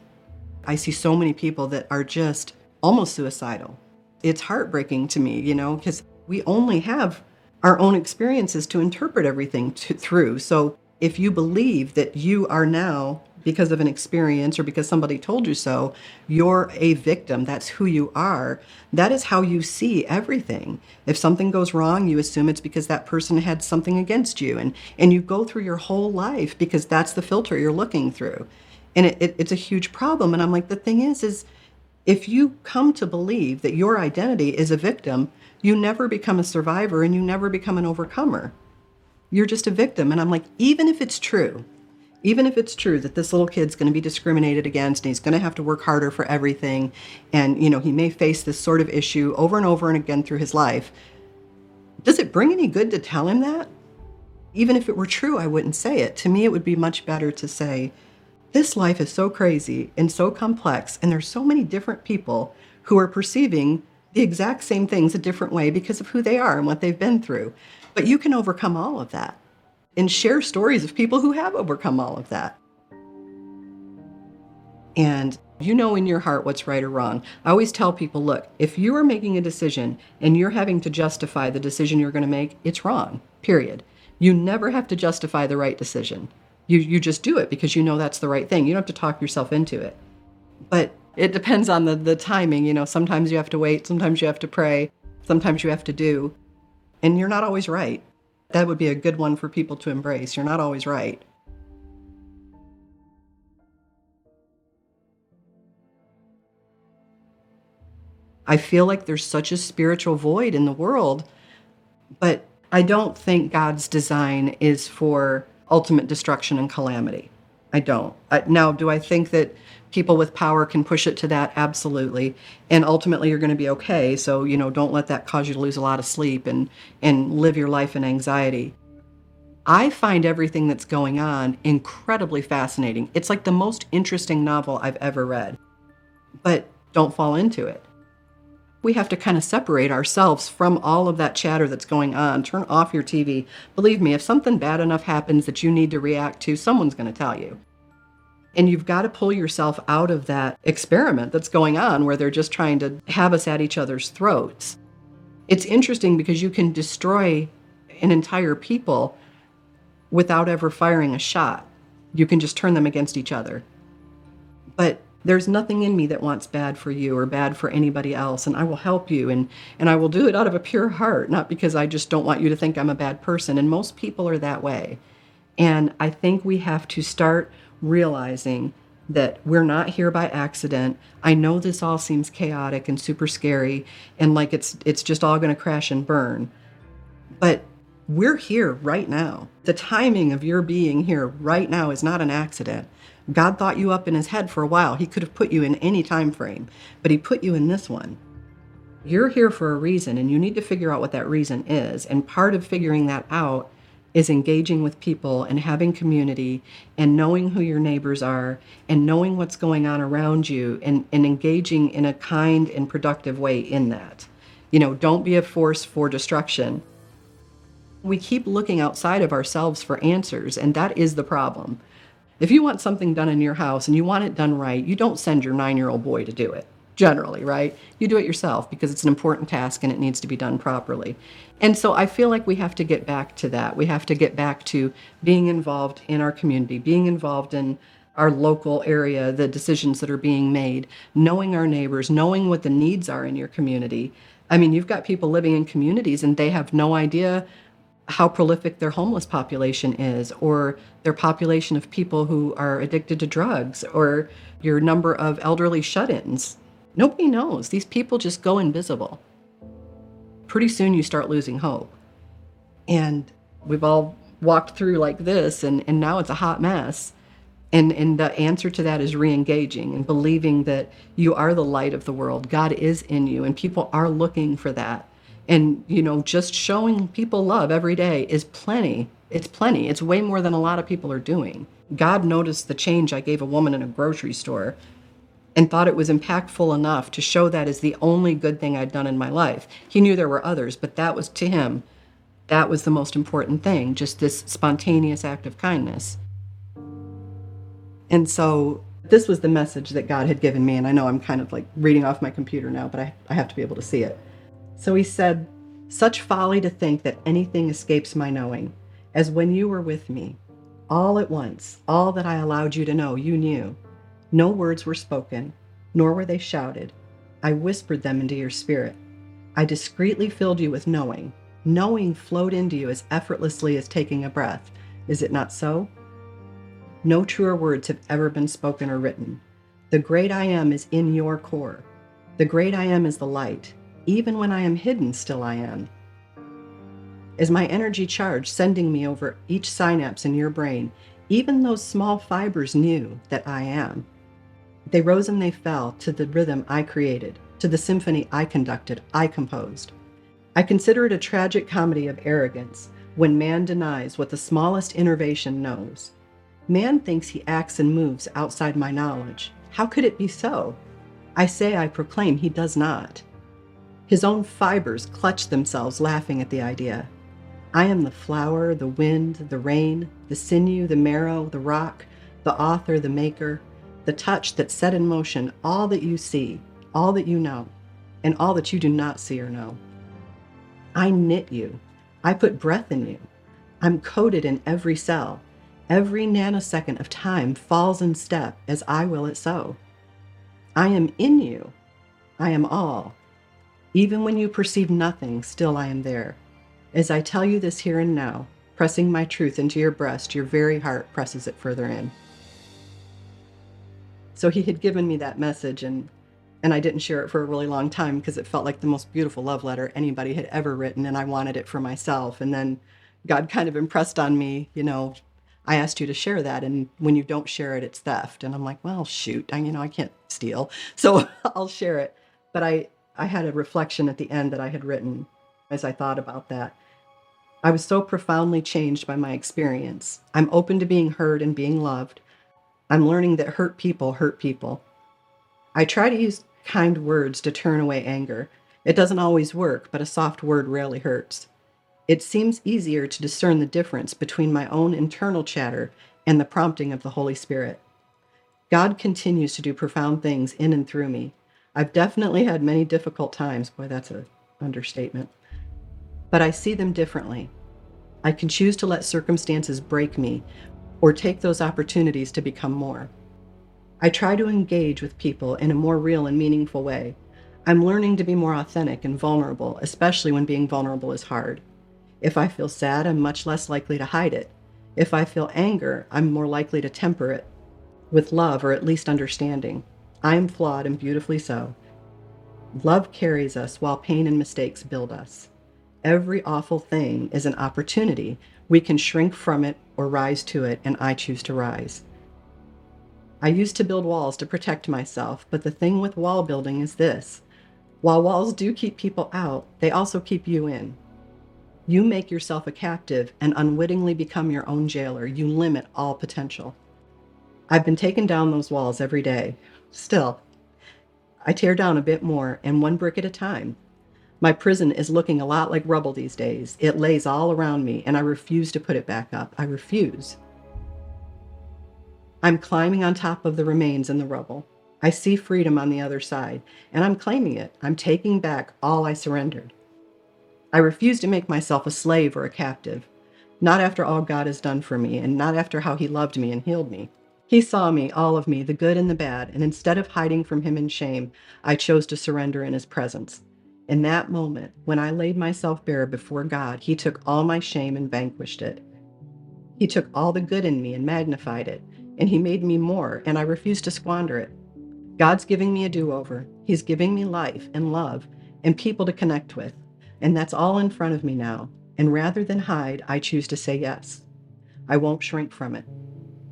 I see so many people that are just almost suicidal. It's heartbreaking to me, you know, because we only have our own experiences to interpret everything to, through. So if you believe that you are now, because of an experience or because somebody told you so, you're a victim, that's who you are, that is how you see everything. If something goes wrong, you assume it's because that person had something against you. And, and you go through your whole life because that's the filter you're looking through. And it, it, it's a huge problem. And I'm like, the thing is, is if you come to believe that your identity is a victim, you never become a survivor and you never become an overcomer. You're just a victim. And I'm like, even if it's true, even if it's true that this little kid's going to be discriminated against and he's going to have to work harder for everything and you know he may face this sort of issue over and over and again through his life does it bring any good to tell him that even if it were true i wouldn't say it to me it would be much better to say this life is so crazy and so complex and there's so many different people who are perceiving the exact same things a different way because of who they are and what they've been through. But you can overcome all of that and share stories of people who have overcome all of that. And you know in your heart what's right or wrong. I always tell people look, if you are making a decision and you're having to justify the decision you're going to make, it's wrong, period. You never have to justify the right decision. You, you just do it because you know that's the right thing. You don't have to talk yourself into it. But it depends on the, the timing. You know, sometimes you have to wait, sometimes you have to pray, sometimes you have to do. And you're not always right. That would be a good one for people to embrace. You're not always right. I feel like there's such a spiritual void in the world, but I don't think God's design is for ultimate destruction and calamity. I don't. Now, do I think that people with power can push it to that? Absolutely. And ultimately, you're going to be okay. So, you know, don't let that cause you to lose a lot of sleep and, and live your life in anxiety. I find everything that's going on incredibly fascinating. It's like the most interesting novel I've ever read. But don't fall into it. We have to kind of separate ourselves from all of that chatter that's going on. Turn off your TV. Believe me, if something bad enough happens that you need to react to, someone's going to tell you. And you've got to pull yourself out of that experiment that's going on where they're just trying to have us at each other's throats. It's interesting because you can destroy an entire people without ever firing a shot. You can just turn them against each other. But there's nothing in me that wants bad for you or bad for anybody else and I will help you and and I will do it out of a pure heart, not because I just don't want you to think I'm a bad person and most people are that way. And I think we have to start realizing that we're not here by accident. I know this all seems chaotic and super scary and like it's it's just all going to crash and burn. But we're here right now. The timing of your being here right now is not an accident. God thought you up in his head for a while. He could have put you in any time frame, but he put you in this one. You're here for a reason and you need to figure out what that reason is. And part of figuring that out is engaging with people and having community and knowing who your neighbors are and knowing what's going on around you and, and engaging in a kind and productive way in that. You know, don't be a force for destruction. We keep looking outside of ourselves for answers, and that is the problem. If you want something done in your house and you want it done right, you don't send your nine year old boy to do it, generally, right? You do it yourself because it's an important task and it needs to be done properly. And so I feel like we have to get back to that. We have to get back to being involved in our community, being involved in our local area, the decisions that are being made, knowing our neighbors, knowing what the needs are in your community. I mean, you've got people living in communities and they have no idea how prolific their homeless population is, or their population of people who are addicted to drugs, or your number of elderly shut ins. Nobody knows. These people just go invisible. Pretty soon you start losing hope. And we've all walked through like this, and, and now it's a hot mess. And, and the answer to that is re engaging and believing that you are the light of the world. God is in you, and people are looking for that and you know just showing people love every day is plenty it's plenty it's way more than a lot of people are doing god noticed the change i gave a woman in a grocery store and thought it was impactful enough to show that as the only good thing i'd done in my life he knew there were others but that was to him that was the most important thing just this spontaneous act of kindness and so this was the message that god had given me and i know i'm kind of like reading off my computer now but i, I have to be able to see it so he said, Such folly to think that anything escapes my knowing, as when you were with me. All at once, all that I allowed you to know, you knew. No words were spoken, nor were they shouted. I whispered them into your spirit. I discreetly filled you with knowing. Knowing flowed into you as effortlessly as taking a breath. Is it not so? No truer words have ever been spoken or written. The great I am is in your core. The great I am is the light. Even when I am hidden, still I am. Is my energy charged, sending me over each synapse in your brain? Even those small fibers knew that I am. They rose and they fell to the rhythm I created, to the symphony I conducted, I composed. I consider it a tragic comedy of arrogance when man denies what the smallest innervation knows. Man thinks he acts and moves outside my knowledge. How could it be so? I say I proclaim he does not. His own fibers clutch themselves, laughing at the idea. I am the flower, the wind, the rain, the sinew, the marrow, the rock, the author, the maker, the touch that set in motion all that you see, all that you know, and all that you do not see or know. I knit you. I put breath in you. I'm coded in every cell. Every nanosecond of time falls in step as I will it so. I am in you. I am all. Even when you perceive nothing, still I am there. As I tell you this here and now, pressing my truth into your breast, your very heart presses it further in. So he had given me that message, and and I didn't share it for a really long time because it felt like the most beautiful love letter anybody had ever written, and I wanted it for myself. And then God kind of impressed on me, you know, I asked you to share that, and when you don't share it, it's theft. And I'm like, well, shoot, I, you know, I can't steal, so I'll share it. But I, I had a reflection at the end that I had written as I thought about that. I was so profoundly changed by my experience. I'm open to being heard and being loved. I'm learning that hurt people hurt people. I try to use kind words to turn away anger. It doesn't always work, but a soft word rarely hurts. It seems easier to discern the difference between my own internal chatter and the prompting of the Holy Spirit. God continues to do profound things in and through me. I've definitely had many difficult times. Boy, that's an understatement. But I see them differently. I can choose to let circumstances break me or take those opportunities to become more. I try to engage with people in a more real and meaningful way. I'm learning to be more authentic and vulnerable, especially when being vulnerable is hard. If I feel sad, I'm much less likely to hide it. If I feel anger, I'm more likely to temper it with love or at least understanding. I am flawed and beautifully so. Love carries us while pain and mistakes build us. Every awful thing is an opportunity. We can shrink from it or rise to it, and I choose to rise. I used to build walls to protect myself, but the thing with wall building is this while walls do keep people out, they also keep you in. You make yourself a captive and unwittingly become your own jailer. You limit all potential. I've been taking down those walls every day. Still, I tear down a bit more and one brick at a time. My prison is looking a lot like rubble these days. It lays all around me, and I refuse to put it back up. I refuse. I'm climbing on top of the remains in the rubble. I see freedom on the other side, and I'm claiming it. I'm taking back all I surrendered. I refuse to make myself a slave or a captive, not after all God has done for me, and not after how He loved me and healed me. He saw me, all of me, the good and the bad, and instead of hiding from Him in shame, I chose to surrender in His presence. In that moment, when I laid myself bare before God, He took all my shame and vanquished it. He took all the good in me and magnified it, and He made me more, and I refuse to squander it. God's giving me a do over. He's giving me life and love and people to connect with, and that's all in front of me now. And rather than hide, I choose to say yes. I won't shrink from it.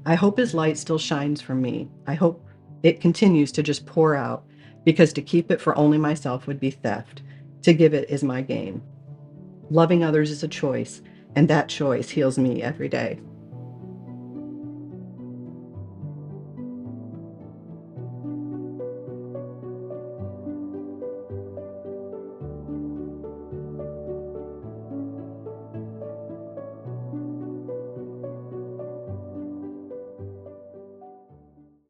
I hope His light still shines from me. I hope it continues to just pour out, because to keep it for only myself would be theft. To give it is my gain. Loving others is a choice, and that choice heals me every day.